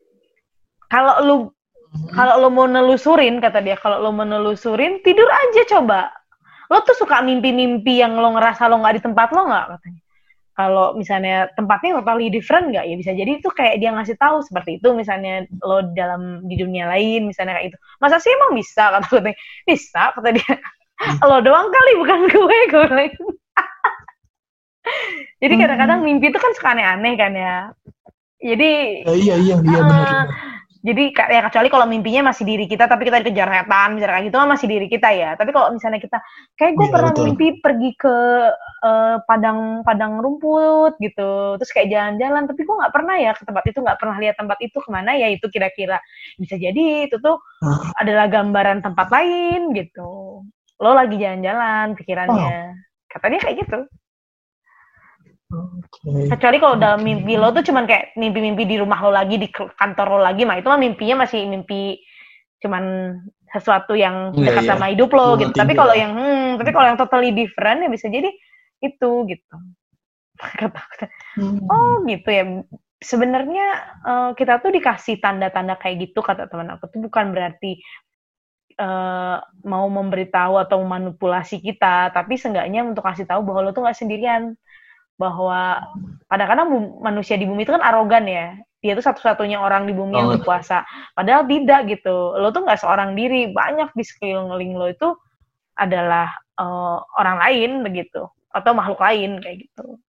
Kalau lu kalau lo mau nelusurin, kata dia, kalau lo mau nelusurin, tidur aja coba. Lo tuh suka mimpi-mimpi yang lo ngerasa lo nggak di tempat lo nggak katanya. Kalau misalnya tempatnya totally different nggak ya bisa jadi itu kayak dia ngasih tahu seperti itu misalnya lo dalam di dunia lain misalnya kayak itu. Masa sih emang bisa kata gue bisa kata dia. Hmm. lo doang kali bukan gue gue. jadi kadang-kadang hmm. mimpi itu kan suka aneh-aneh kan ya. Jadi ya, iya iya iya uh, benar jadi ya kecuali kalau mimpinya masih diri kita tapi kita dikejar setan misalnya kayak gitu masih diri kita ya tapi kalau misalnya kita kayak gue ya, pernah betul. mimpi pergi ke uh, padang padang rumput gitu terus kayak jalan-jalan tapi gue nggak pernah ya ke tempat itu nggak pernah lihat tempat itu ke mana ya itu kira-kira bisa jadi itu tuh huh? adalah gambaran tempat lain gitu lo lagi jalan-jalan pikirannya oh. katanya kayak gitu Okay. Kecuali kalau dalam mimpi lo tuh cuman kayak mimpi-mimpi di rumah lo lagi, di kantor lo lagi, mah itu mah mimpinya masih mimpi cuman sesuatu yang iya, dekat yeah, sama hidup lo gitu. Tapi kalau yang hmm, tapi kalau yang totally different ya bisa jadi itu gitu. hmm. Oh gitu ya. Sebenarnya uh, kita tuh dikasih tanda-tanda kayak gitu kata teman aku tuh bukan berarti uh, mau memberitahu atau memanipulasi kita, tapi seenggaknya untuk kasih tahu bahwa lo tuh nggak sendirian bahwa kadang-kadang manusia di bumi itu kan arogan ya. Dia tuh satu-satunya orang di bumi oh. yang berpuasa padahal tidak gitu. Lo tuh nggak seorang diri. Banyak di sekeliling lo itu adalah uh, orang lain begitu. Atau makhluk lain kayak gitu.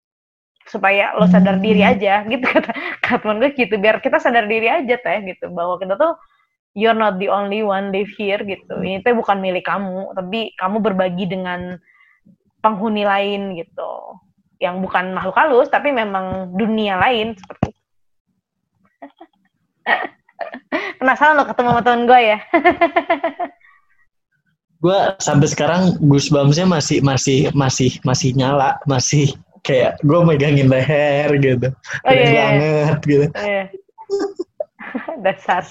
Supaya lo sadar diri hmm. aja gitu. Kata kata gue gitu. Biar kita sadar diri aja teh gitu. Bahwa kita tuh you're not the only one live here gitu. Ini tuh bukan milik kamu tapi kamu berbagi dengan penghuni lain gitu yang bukan makhluk halus tapi memang dunia lain seperti itu. Penasaran lo ketemu sama temen gue ya? gue sampai sekarang goosebumpsnya masih masih masih masih nyala, masih kayak gue megangin leher gitu, oh, iya, iya. banget gitu. Oh, iya. Dasar.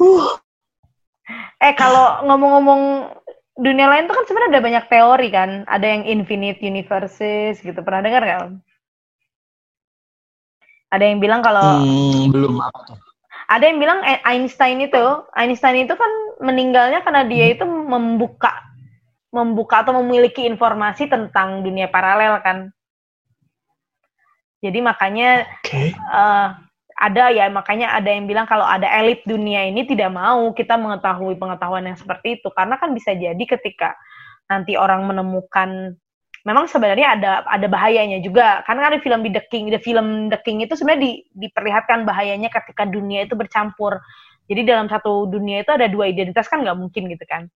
Uh. Eh kalau ngomong-ngomong dunia lain tuh kan sebenarnya ada banyak teori kan. Ada yang infinite universes gitu. Pernah dengar nggak? Ada yang bilang kalau hmm, belum apa tuh. Ada yang bilang Einstein itu, Einstein itu kan meninggalnya karena dia itu membuka membuka atau memiliki informasi tentang dunia paralel kan. Jadi makanya okay. uh, ada ya makanya ada yang bilang kalau ada elit dunia ini tidak mau kita mengetahui pengetahuan yang seperti itu. Karena kan bisa jadi ketika nanti orang menemukan memang sebenarnya ada ada bahayanya juga. Karena ada film di The King The film The King itu sebenarnya di, diperlihatkan bahayanya ketika dunia itu bercampur. Jadi dalam satu dunia itu ada dua identitas kan nggak mungkin gitu kan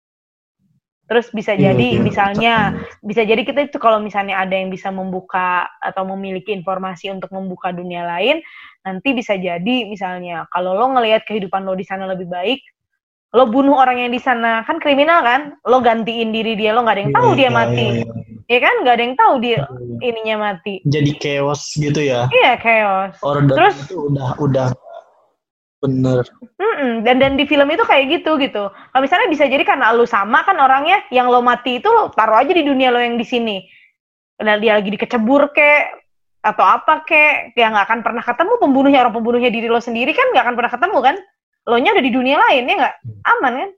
Terus bisa iya, jadi iya, misalnya bisa jadi kita itu kalau misalnya ada yang bisa membuka atau memiliki informasi untuk membuka dunia lain, nanti bisa jadi misalnya kalau lo ngelihat kehidupan lo di sana lebih baik, lo bunuh orang yang di sana kan kriminal kan, lo gantiin diri dia, lo nggak ada yang tahu iya, dia mati, iya, iya. ya kan nggak ada yang tahu dia ininya mati. Jadi chaos gitu ya? Iya chaos. Order Terus itu udah udah Bener. Mm-mm. Dan dan di film itu kayak gitu gitu. Kalau misalnya bisa jadi karena lu sama kan orangnya, yang lo mati itu lo taruh aja di dunia lo yang di sini. Dan dia lagi dikecebur ke atau apa ke, ya nggak akan pernah ketemu pembunuhnya orang pembunuhnya diri lo sendiri kan nggak akan pernah ketemu kan? Lo nya udah di dunia lain ya nggak? Aman kan?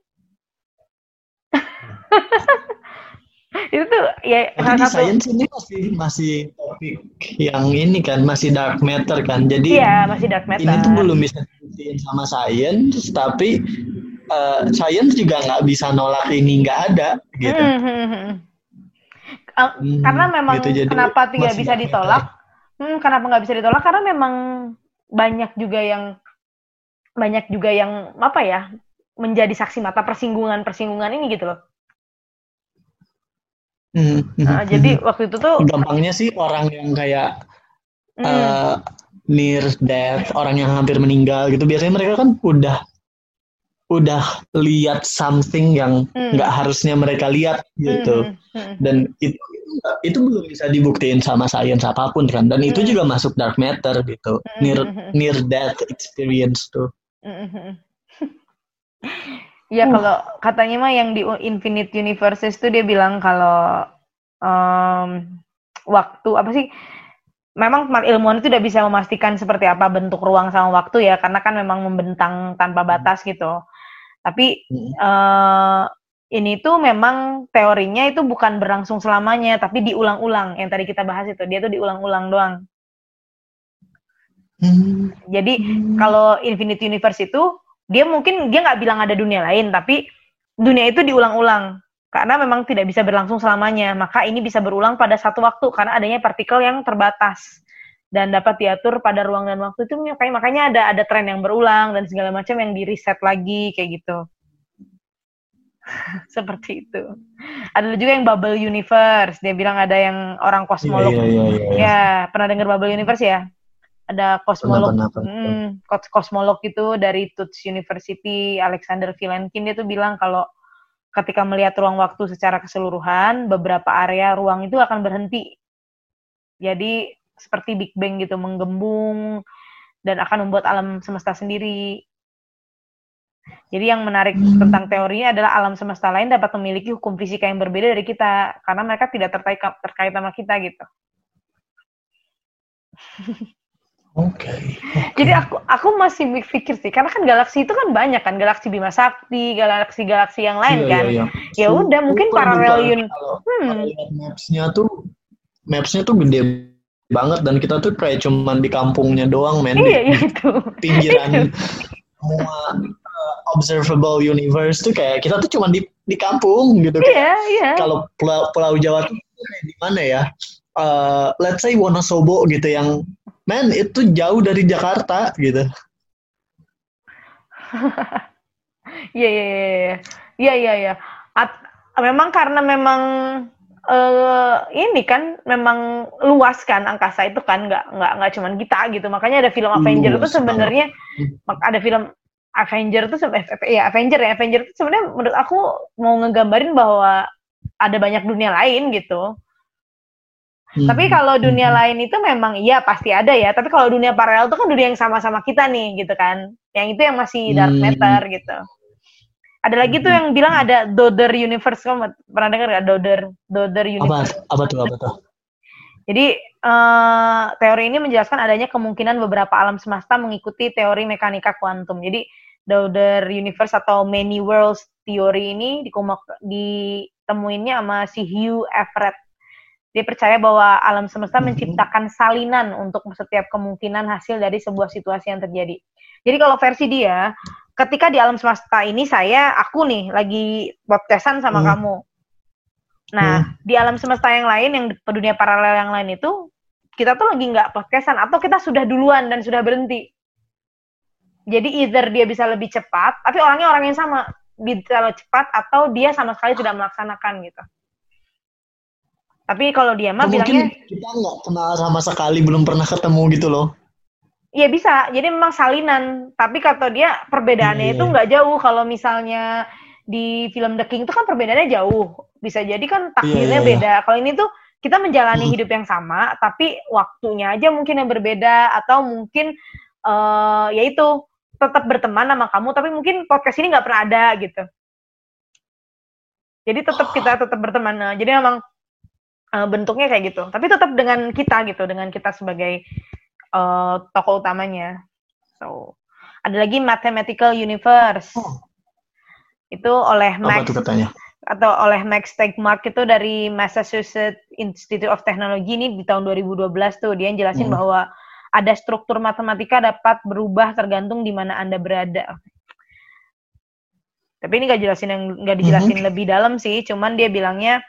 Itu tuh ya Tapi di satu... science ini masih masih topik yang ini kan masih dark matter kan. Jadi iya masih dark matter. ini tuh belum bisa dibuktiin sama science tapi uh, science juga nggak bisa nolak ini nggak ada gitu. Hmm, hmm, hmm. Uh, hmm, karena memang gitu, jadi kenapa tidak bisa ditolak? Hmm, kenapa nggak bisa ditolak? Karena memang banyak juga yang banyak juga yang apa ya menjadi saksi mata persinggungan persinggungan ini gitu loh Hmm, nah, jadi waktu itu tuh gampangnya sih orang yang kayak hmm. uh, near death, orang yang hampir meninggal gitu biasanya mereka kan udah udah lihat something yang hmm. nggak hmm. harusnya mereka lihat gitu. Hmm, hmm. Hmm. Dan itu itu belum bisa dibuktiin sama sains apa pun kan. Dan hmm. itu juga masuk dark matter gitu. Hmm. Near near death experience tuh. Hmm. Ya uh. kalau katanya mah yang di Infinite Universes itu dia bilang kalau um, waktu apa sih? Memang ilmuwan itu tidak bisa memastikan seperti apa bentuk ruang sama waktu ya, karena kan memang membentang tanpa hmm. batas gitu. Tapi uh, ini tuh memang teorinya itu bukan berlangsung selamanya, tapi diulang-ulang. Yang tadi kita bahas itu, dia tuh diulang-ulang doang. Hmm. Jadi kalau Infinite Universe itu dia mungkin dia nggak bilang ada dunia lain tapi dunia itu diulang-ulang. Karena memang tidak bisa berlangsung selamanya. Maka ini bisa berulang pada satu waktu karena adanya partikel yang terbatas dan dapat diatur pada ruang dan waktu itu. Makanya makanya ada ada tren yang berulang dan segala macam yang di reset lagi kayak gitu. Seperti itu. Ada juga yang bubble universe. Dia bilang ada yang orang kosmolog. Yeah, yeah, yeah, yeah. ya pernah dengar bubble universe ya ada kosmolog hmm, kosmolog itu dari Tuts University Alexander Vilenkin dia tuh bilang kalau ketika melihat ruang waktu secara keseluruhan beberapa area ruang itu akan berhenti jadi seperti Big Bang gitu menggembung dan akan membuat alam semesta sendiri jadi yang menarik hmm. tentang teorinya adalah alam semesta lain dapat memiliki hukum fisika yang berbeda dari kita karena mereka tidak terkait terkait sama kita gitu. Oke. Okay, okay. Jadi aku aku masih mikir sih, karena kan galaksi itu kan banyak kan, galaksi Bima Sakti, galaksi-galaksi yang lain iya, kan. Iya, iya. Ya udah mungkin paralel un. Hmm. Maps-nya tuh maps-nya tuh gede banget dan kita tuh kayak cuman di kampungnya doang men. Iya, iya itu. Pinggiran semua uh, observable universe tuh kayak kita tuh cuman di di kampung gitu. Iya, iya. Kalau pulau, pulau Jawa tuh di mana ya? Uh, let's say Wonosobo gitu yang men itu jauh dari Jakarta gitu Iya iya iya iya iya iya. Memang karena memang uh, ini kan memang luas kan angkasa itu kan nggak nggak nggak cuman kita gitu. Makanya ada film Avenger itu sebenarnya ada film Avenger itu ya Avenger ya Avenger itu sebenarnya menurut aku mau ngegambarin bahwa ada banyak dunia lain gitu. Hmm. Tapi kalau dunia hmm. lain itu memang iya pasti ada ya. Tapi kalau dunia paralel itu kan dunia yang sama-sama kita nih gitu kan. Yang itu yang masih dark hmm. matter gitu. Ada lagi tuh yang bilang ada Dodder Universe kamu pernah dengar gak Dodder Dodder Universe? Apa, apa tuh apa tuh? Jadi uh, teori ini menjelaskan adanya kemungkinan beberapa alam semesta mengikuti teori mekanika kuantum. Jadi Dodder Universe atau Many Worlds Theory ini di ditemuinnya sama si Hugh Everett. Dia percaya bahwa alam semesta mm-hmm. menciptakan salinan untuk setiap kemungkinan hasil dari sebuah situasi yang terjadi. Jadi kalau versi dia, ketika di alam semesta ini saya, aku nih lagi podcastan sama hmm. kamu. Nah, hmm. di alam semesta yang lain, yang dunia paralel yang lain itu, kita tuh lagi nggak podcastan atau kita sudah duluan dan sudah berhenti. Jadi either dia bisa lebih cepat, tapi orangnya orang yang sama, bisa lebih cepat atau dia sama sekali tidak melaksanakan gitu. Tapi kalau dia mah bilangnya kita nggak kenal sama sekali, belum pernah ketemu gitu loh. Iya bisa, jadi memang salinan. Tapi kata dia perbedaannya yeah. itu nggak jauh. Kalau misalnya di film The King itu kan perbedaannya jauh. Bisa jadi kan takdirnya yeah, yeah, beda. Kalau ini tuh kita menjalani hmm. hidup yang sama, tapi waktunya aja mungkin yang berbeda atau mungkin uh, ya itu tetap berteman sama kamu, tapi mungkin podcast ini nggak pernah ada gitu. Jadi tetap kita tetap berteman. Nah, jadi memang uh, bentuknya kayak gitu. Tapi tetap dengan kita gitu, dengan kita sebagai uh, tokoh utamanya. So ada lagi Mathematical Universe. Oh. Itu oleh Max. Apa katanya? atau oleh Max Tegmark itu dari Massachusetts Institute of Technology ini di tahun 2012 tuh dia jelasin hmm. bahwa ada struktur matematika dapat berubah tergantung di mana anda berada. Tapi ini gak jelasin yang nggak dijelasin hmm. lebih dalam sih, cuman dia bilangnya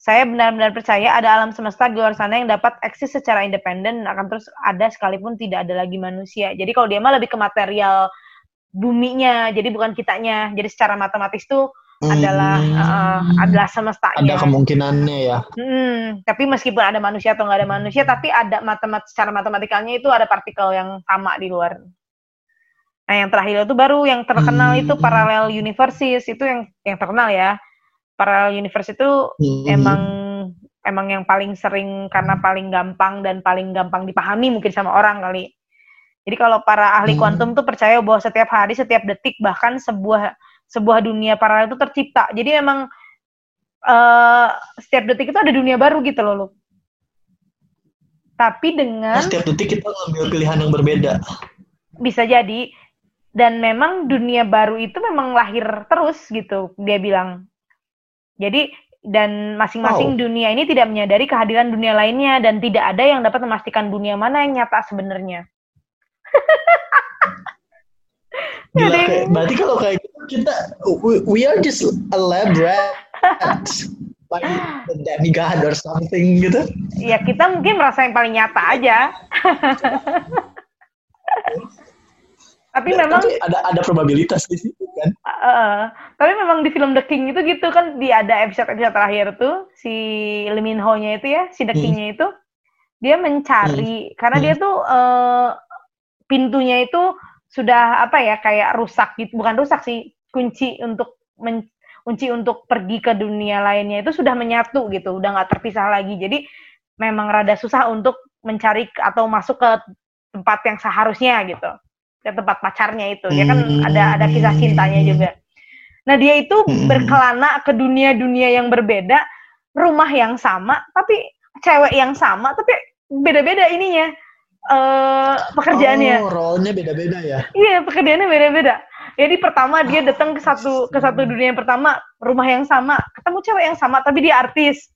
saya benar-benar percaya ada alam semesta di luar sana yang dapat eksis secara independen akan terus ada sekalipun tidak ada lagi manusia. Jadi kalau dia mah lebih ke material buminya, jadi bukan kitanya. Jadi secara matematis tuh hmm. adalah uh, adalah semestanya. Ada kemungkinannya ya. Hmm, tapi meskipun ada manusia atau nggak ada manusia, tapi ada matemat secara matematikalnya itu ada partikel yang sama di luar. Nah, yang terakhir itu baru yang terkenal hmm. itu parallel universes itu yang yang terkenal ya. Parallel universe itu hmm. emang emang yang paling sering karena paling gampang dan paling gampang dipahami mungkin sama orang kali. Jadi kalau para ahli kuantum hmm. tuh percaya bahwa setiap hari, setiap detik bahkan sebuah sebuah dunia paralel itu tercipta. Jadi memang uh, setiap detik itu ada dunia baru gitu loh, lu. Tapi dengan nah, setiap detik kita ngambil pilihan yang berbeda. Bisa jadi. Dan memang dunia baru itu memang lahir terus gitu, dia bilang. Jadi dan masing-masing oh. dunia ini tidak menyadari kehadiran dunia lainnya dan tidak ada yang dapat memastikan dunia mana yang nyata sebenarnya. Gila, kayak, berarti kalau kayak gitu kita we, we are just a lab rat like the demigod or something gitu. Ya kita mungkin merasa yang paling nyata aja. tapi ya, memang tapi ada ada probabilitas di situ kan. Uh, tapi memang di film The King itu gitu kan di ada episode episode terakhir tuh si Lee Min Ho nya itu ya si The hmm. King-nya itu dia mencari hmm. karena hmm. dia tuh uh, pintunya itu sudah apa ya kayak rusak gitu bukan rusak sih kunci untuk men, kunci untuk pergi ke dunia lainnya itu sudah menyatu gitu udah nggak terpisah lagi jadi memang rada susah untuk mencari atau masuk ke tempat yang seharusnya gitu ke tempat pacarnya itu ya kan ada ada kisah cintanya juga nah dia itu hmm. berkelana ke dunia-dunia yang berbeda rumah yang sama tapi cewek yang sama tapi beda-beda ininya uh, pekerjaannya. Oh, role-nya beda-beda ya? Iya, pekerjaannya beda-beda. Jadi pertama dia datang ke satu ke satu dunia yang pertama rumah yang sama, ketemu cewek yang sama tapi dia artis.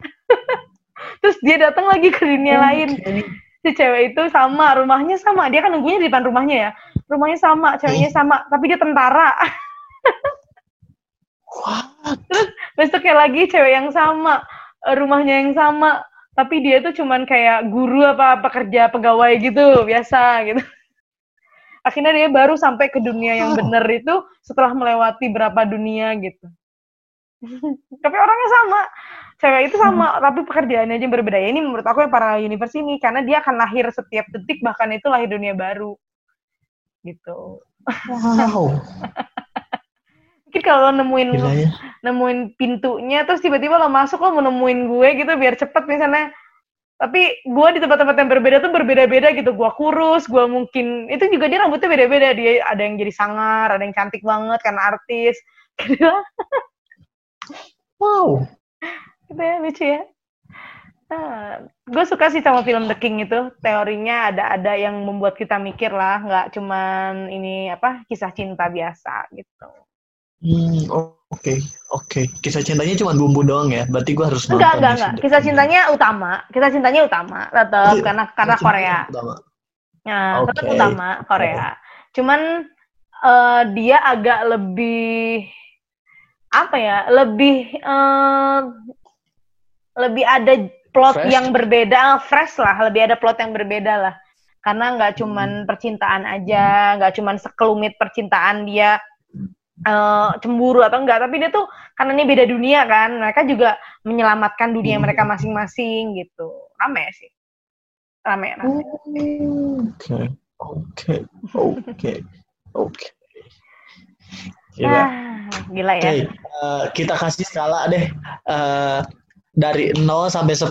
Terus dia datang lagi ke dunia oh, lain. Si cewek itu sama, rumahnya sama. Dia kan nunggunya di depan rumahnya ya. Rumahnya sama, ceweknya oh. sama, tapi dia tentara. What? Terus besoknya lagi cewek yang sama, rumahnya yang sama, tapi dia tuh cuman kayak guru apa pekerja pegawai gitu biasa gitu akhirnya dia baru sampai ke dunia yang benar itu setelah melewati berapa dunia gitu tapi orangnya sama cewek itu sama hmm. tapi pekerjaannya aja berbeda. Ya ini menurut aku yang para universe ini karena dia akan lahir setiap detik bahkan itu lahir dunia baru. Gitu. Wow. Mungkin kalau nemuin ya. nemuin pintunya terus tiba-tiba lo masuk lo mau nemuin gue gitu biar cepet misalnya. Tapi gue di tempat-tempat yang berbeda tuh berbeda-beda gitu. Gue kurus gue mungkin itu juga dia rambutnya beda-beda. Dia ada yang jadi sangar ada yang cantik banget karena artis. Gitu. Wow gitu ya lucu ya Nah, gue suka sih sama film The King itu teorinya ada ada yang membuat kita mikir lah nggak cuman ini apa kisah cinta biasa gitu Hmm, oke, okay, oke. Okay. Kisah cintanya cuma bumbu doang ya? Berarti gue harus. Enggak, enggak, enggak. Kisah cintanya utama. Kisah cintanya utama, tetap oh, karena karena Korea. Utama. Nah, okay. tetap utama Korea. Cuman uh, dia agak lebih apa ya? Lebih uh, lebih ada plot fresh. yang berbeda, fresh lah. Lebih ada plot yang berbeda lah. Karena nggak cuman hmm. percintaan aja, nggak cuman sekelumit percintaan dia uh, cemburu atau enggak tapi dia tuh karena ini beda dunia kan mereka juga menyelamatkan dunia hmm. mereka masing-masing gitu rame sih rame rame oke oke oke oke gila ah, gila ya okay. uh, eh, kita kasih skala deh uh, dari 0 sampai 10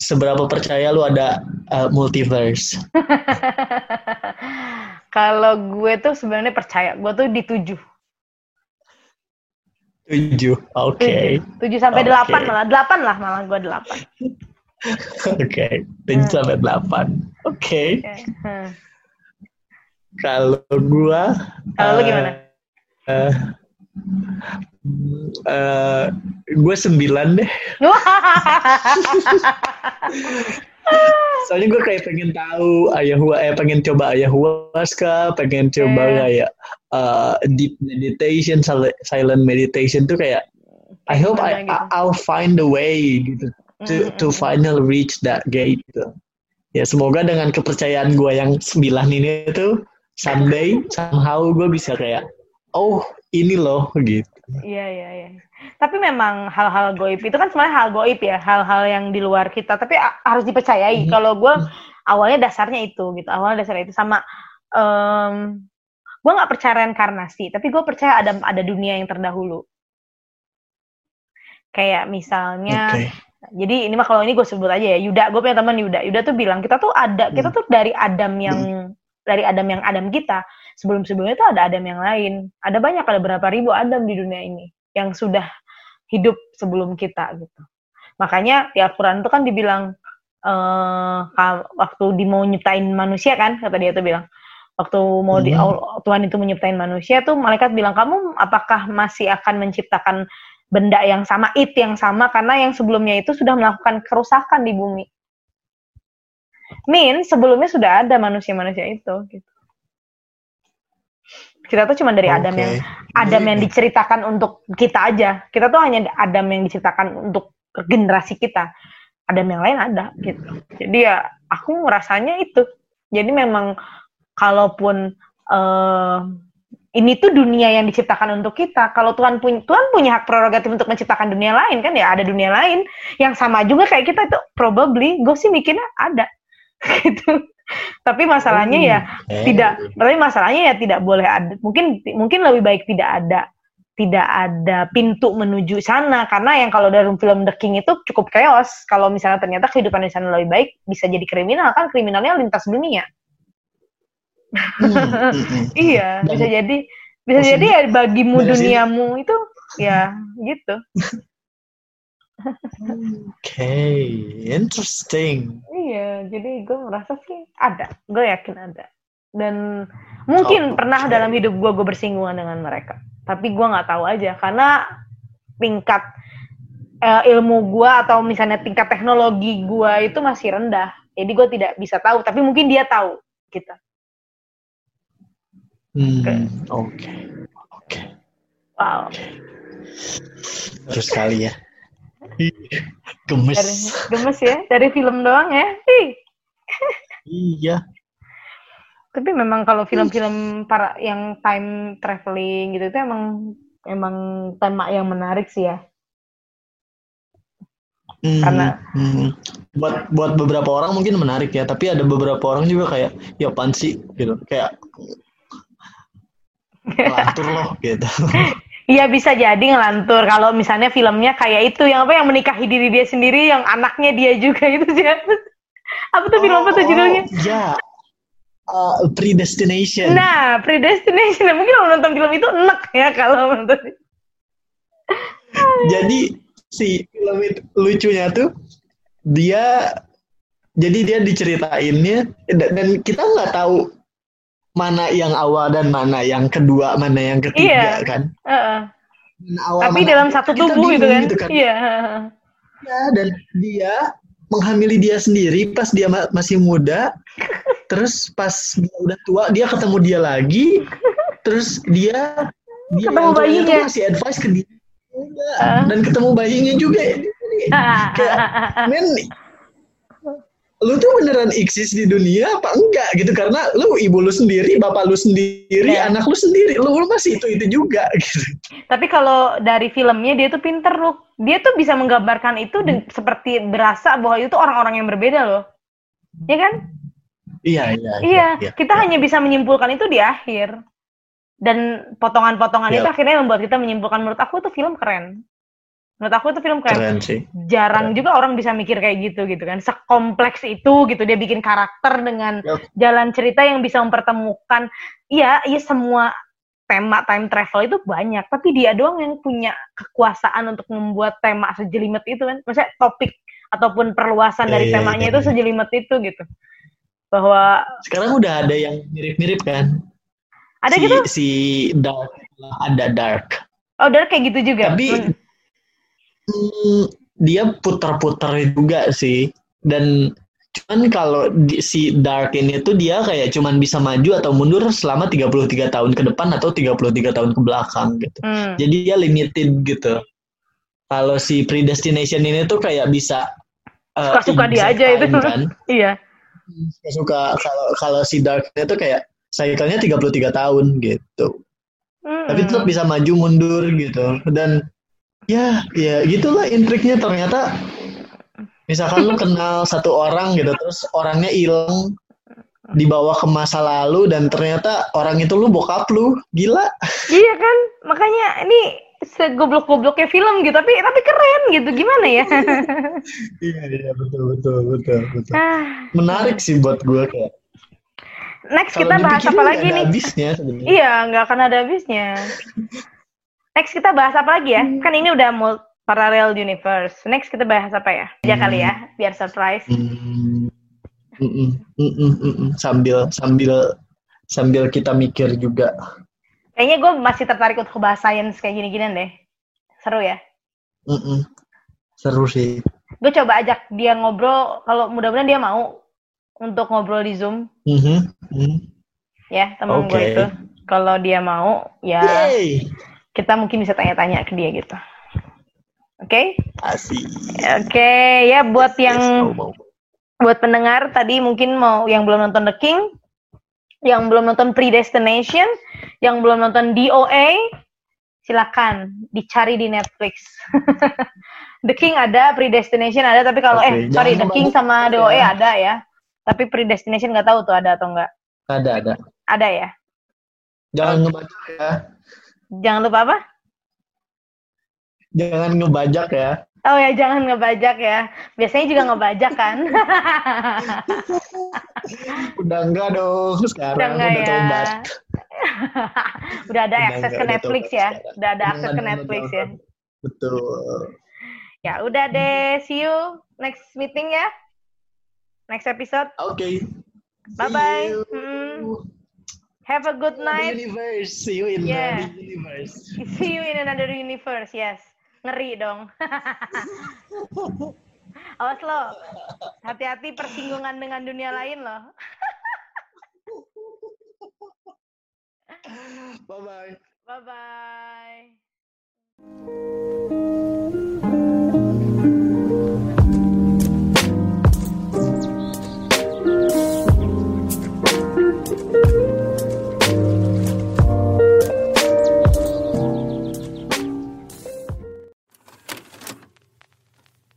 seberapa percaya lu ada uh, multiverse kalau gue tuh sebenarnya percaya gue tuh di tujuh Tujuh, oke. Okay. Tujuh sampai delapan malah, delapan lah malah gue delapan. Oke, okay. tujuh hmm. sampai delapan. Oke. Okay. okay. Hmm. Kalau gue, kalau uh, lu gimana? Uh, uh, gue sembilan deh. Soalnya gue kayak pengen tahu ayahuasca, eh pengen coba ayahuasca, pengen coba yeah. kayak uh, deep meditation, silent meditation tuh kayak I hope I, gitu. I'll find the way gitu to mm -hmm. to finally reach that gate gitu. Ya semoga dengan kepercayaan gue yang sembilan ini tuh someday somehow gue bisa kayak oh ini loh gitu. Iya iya iya. Tapi memang hal-hal goib itu kan sebenarnya hal goib ya, hal-hal yang di luar kita. Tapi harus dipercayai. Hmm. Kalau gue awalnya dasarnya itu gitu, awalnya dasarnya itu sama. Um, gue nggak percaya reinkarnasi, tapi gue percaya ada ada dunia yang terdahulu. Kayak misalnya, okay. jadi ini mah kalau ini gue sebut aja ya, Yuda, gue punya teman Yuda. Yuda tuh bilang kita tuh ada, kita hmm. tuh dari Adam yang hmm. dari Adam yang Adam kita sebelum sebelumnya itu ada Adam yang lain. Ada banyak, ada berapa ribu Adam di dunia ini yang sudah hidup sebelum kita gitu. Makanya di Al-Quran itu kan dibilang uh, waktu di mau nyiptain manusia kan kata dia tuh bilang waktu mau di hmm. Tuhan itu menyiptain manusia tuh malaikat bilang kamu apakah masih akan menciptakan benda yang sama it yang sama karena yang sebelumnya itu sudah melakukan kerusakan di bumi. Min sebelumnya sudah ada manusia-manusia itu gitu kita tuh cuma dari okay. Adam yang Adam yang diceritakan untuk kita aja. Kita tuh hanya Adam yang diceritakan untuk generasi kita. Adam yang lain ada gitu. Jadi ya aku ngerasanya itu. Jadi memang kalaupun uh, ini tuh dunia yang diciptakan untuk kita. Kalau Tuhan punya Tuhan punya hak prerogatif untuk menciptakan dunia lain kan ya ada dunia lain yang sama juga kayak kita itu probably gue sih mikirnya ada gitu tapi masalahnya ya hmm. tidak tapi masalahnya ya tidak boleh ada mungkin mungkin lebih baik tidak ada tidak ada pintu menuju sana. Karena yang kalau dalam film The King itu cukup chaos. Kalau misalnya ternyata kehidupan di sana lebih baik bisa jadi kriminal. Kan kriminalnya lintas dunia. Hmm, iya bisa jadi bisa jadi ya bagimu duniamu itu ya gitu okay. interesting. Iya, jadi gue merasa sih ada, gue yakin ada. Dan mungkin oh, pernah okay. dalam hidup gue gue bersinggungan dengan mereka, tapi gue nggak tahu aja karena tingkat uh, ilmu gue atau misalnya tingkat teknologi gue itu masih rendah, jadi gue tidak bisa tahu. Tapi mungkin dia tahu kita. Hmm, oke, oke, oke. Wow. Terus kali ya. Gemes. Dari, gemes ya, dari film doang ya. iya. Tapi memang kalau film-film para yang time traveling gitu itu emang emang tema yang menarik sih ya. Hmm, Karena hmm. buat buat beberapa orang mungkin menarik ya, tapi ada beberapa orang juga kayak ya pansi gitu, kayak lantur loh gitu. Iya bisa jadi ngelantur kalau misalnya filmnya kayak itu yang apa yang menikahi diri dia sendiri yang anaknya dia juga itu sih apa tuh film apa tuh oh, judulnya? Ya, uh, Predestination. Nah, Predestination mungkin kalau nonton film itu enak ya kalau nonton. jadi si film itu lucunya tuh dia jadi dia diceritainnya dan kita nggak tahu mana yang awal dan mana yang kedua, mana yang ketiga Iya. kan. Heeh. Mana awal, Tapi mana dalam satu tubuh gitu kan. gitu kan. Iya. Ya, dan dia menghamili dia sendiri pas dia ma- masih muda. terus pas dia udah tua dia ketemu dia lagi. Terus dia dia Ketemu bayinya. ngasih advice ke dia. Ah. dan ketemu bayinya juga. Kayak, men, lu tuh beneran eksis di dunia apa enggak gitu karena lu ibu lu sendiri, bapak lu sendiri, Iya. anak lu sendiri, lu, lu masih itu itu juga gitu. Tapi kalau dari filmnya dia tuh pinter loh. Dia tuh bisa menggambarkan itu dan seperti berasa bahwa itu orang-orang yang berbeda loh. Iya kan? Iya iya. Iya, kita hanya bisa menyimpulkan itu di akhir. Dan potongan-potongan Iya. itu akhirnya membuat kita menyimpulkan menurut aku itu film keren. Menurut aku itu film keren. keren sih. Jarang juga orang bisa mikir kayak gitu gitu kan. Sekompleks itu gitu dia bikin karakter dengan Yap. jalan cerita yang bisa mempertemukan iya, iya semua tema time travel itu banyak, tapi dia doang yang punya kekuasaan untuk membuat tema sejelimet itu kan. Maksudnya topik ataupun perluasan dari Iya, iya, temanya iya. itu sejelimet itu gitu. Bahwa Sekarang udah ada yang mirip-mirip kan. ada si, gitu Si Dark ada Dark. Oh, udah kayak gitu juga. Tapi Men- hmm, dia putar-putar juga sih. Dan cuman kalau di- si Dark ini tuh dia kayak cuman bisa maju atau mundur selama 33 tahun ke depan atau 33 tahun ke belakang gitu. Hmm. Jadi dia limited gitu. Kalau si predestination ini tuh kayak bisa uh, Suka-suka dia aja itu. kan. Iya. Suka kalau kalau si Darknya tuh kayak cycle-nya 33 tahun gitu. Hmm. Tapi tetap bisa maju mundur gitu. Dan ya ya gitulah intriknya ternyata misalkan lu kenal satu orang gitu terus orangnya hilang dibawa ke masa lalu dan ternyata orang itu lu bokap lu gila Iya kan? Makanya ini segoblok-gobloknya film gitu, tapi tapi keren gitu. Gimana ya? iya iya betul betul betul betul Ah, menarik sih buat gue kayak Next kalau kita bahas apa lagi nih? habisnya Iya, nggak akan ada habisnya. Next kita bahas apa lagi ya? Kan ini udah mul- parallel universe. Next kita bahas apa ya? Aja Hmm. kali ya, biar surprise. Hmm, mm, mm, mm, mm, mm, mm. sambil sambil sambil kita mikir juga Kayaknya gue masih tertarik untuk bahas science kayak gini-ginian deh. Seru ya? Mm, mm. seru sih Gue coba ajak dia ngobrol, kalau mudah-mudahan dia mau untuk ngobrol di Zoom Mhm, mhm. ya temen gue Oke. itu. Kalau dia mau, ya Yeay. Kita mungkin bisa tanya-tanya ke dia gitu. Oke? Asik. Oke, ya buat yang Yes, mau, mau. buat pendengar tadi mungkin mau yang belum nonton The King, yang belum nonton Predestination, yang belum nonton DOA, silakan dicari di Netflix. The King ada, Predestination ada, tapi kalau Oke, eh sorry The King sama DOA ya. ada ya. Tapi Predestination nggak tahu tuh ada atau enggak. Ada, ada. Ada ya. Jangan ngebajak ya. Jangan lupa apa? Jangan ngebajak ya. Oh ya, jangan ngebajak ya. Biasanya juga ngebajak kan. Udah enggak dong. Sekarang Udah enggak udah ya. tobat. Udah ada Udah akses ke Netflix ya. sekarang. Udah ada akses ke Netflix ya. Betul. Ya udah deh, see you next meeting ya. Next episode. Oke. Bye See bye. Have a good night. universe. See you in Yeah. the universe. See you in another universe. Yes. Ngeri dong. Awas lo. Hati-hati persinggungan dengan dunia lain loh. Bye bye. Bye bye.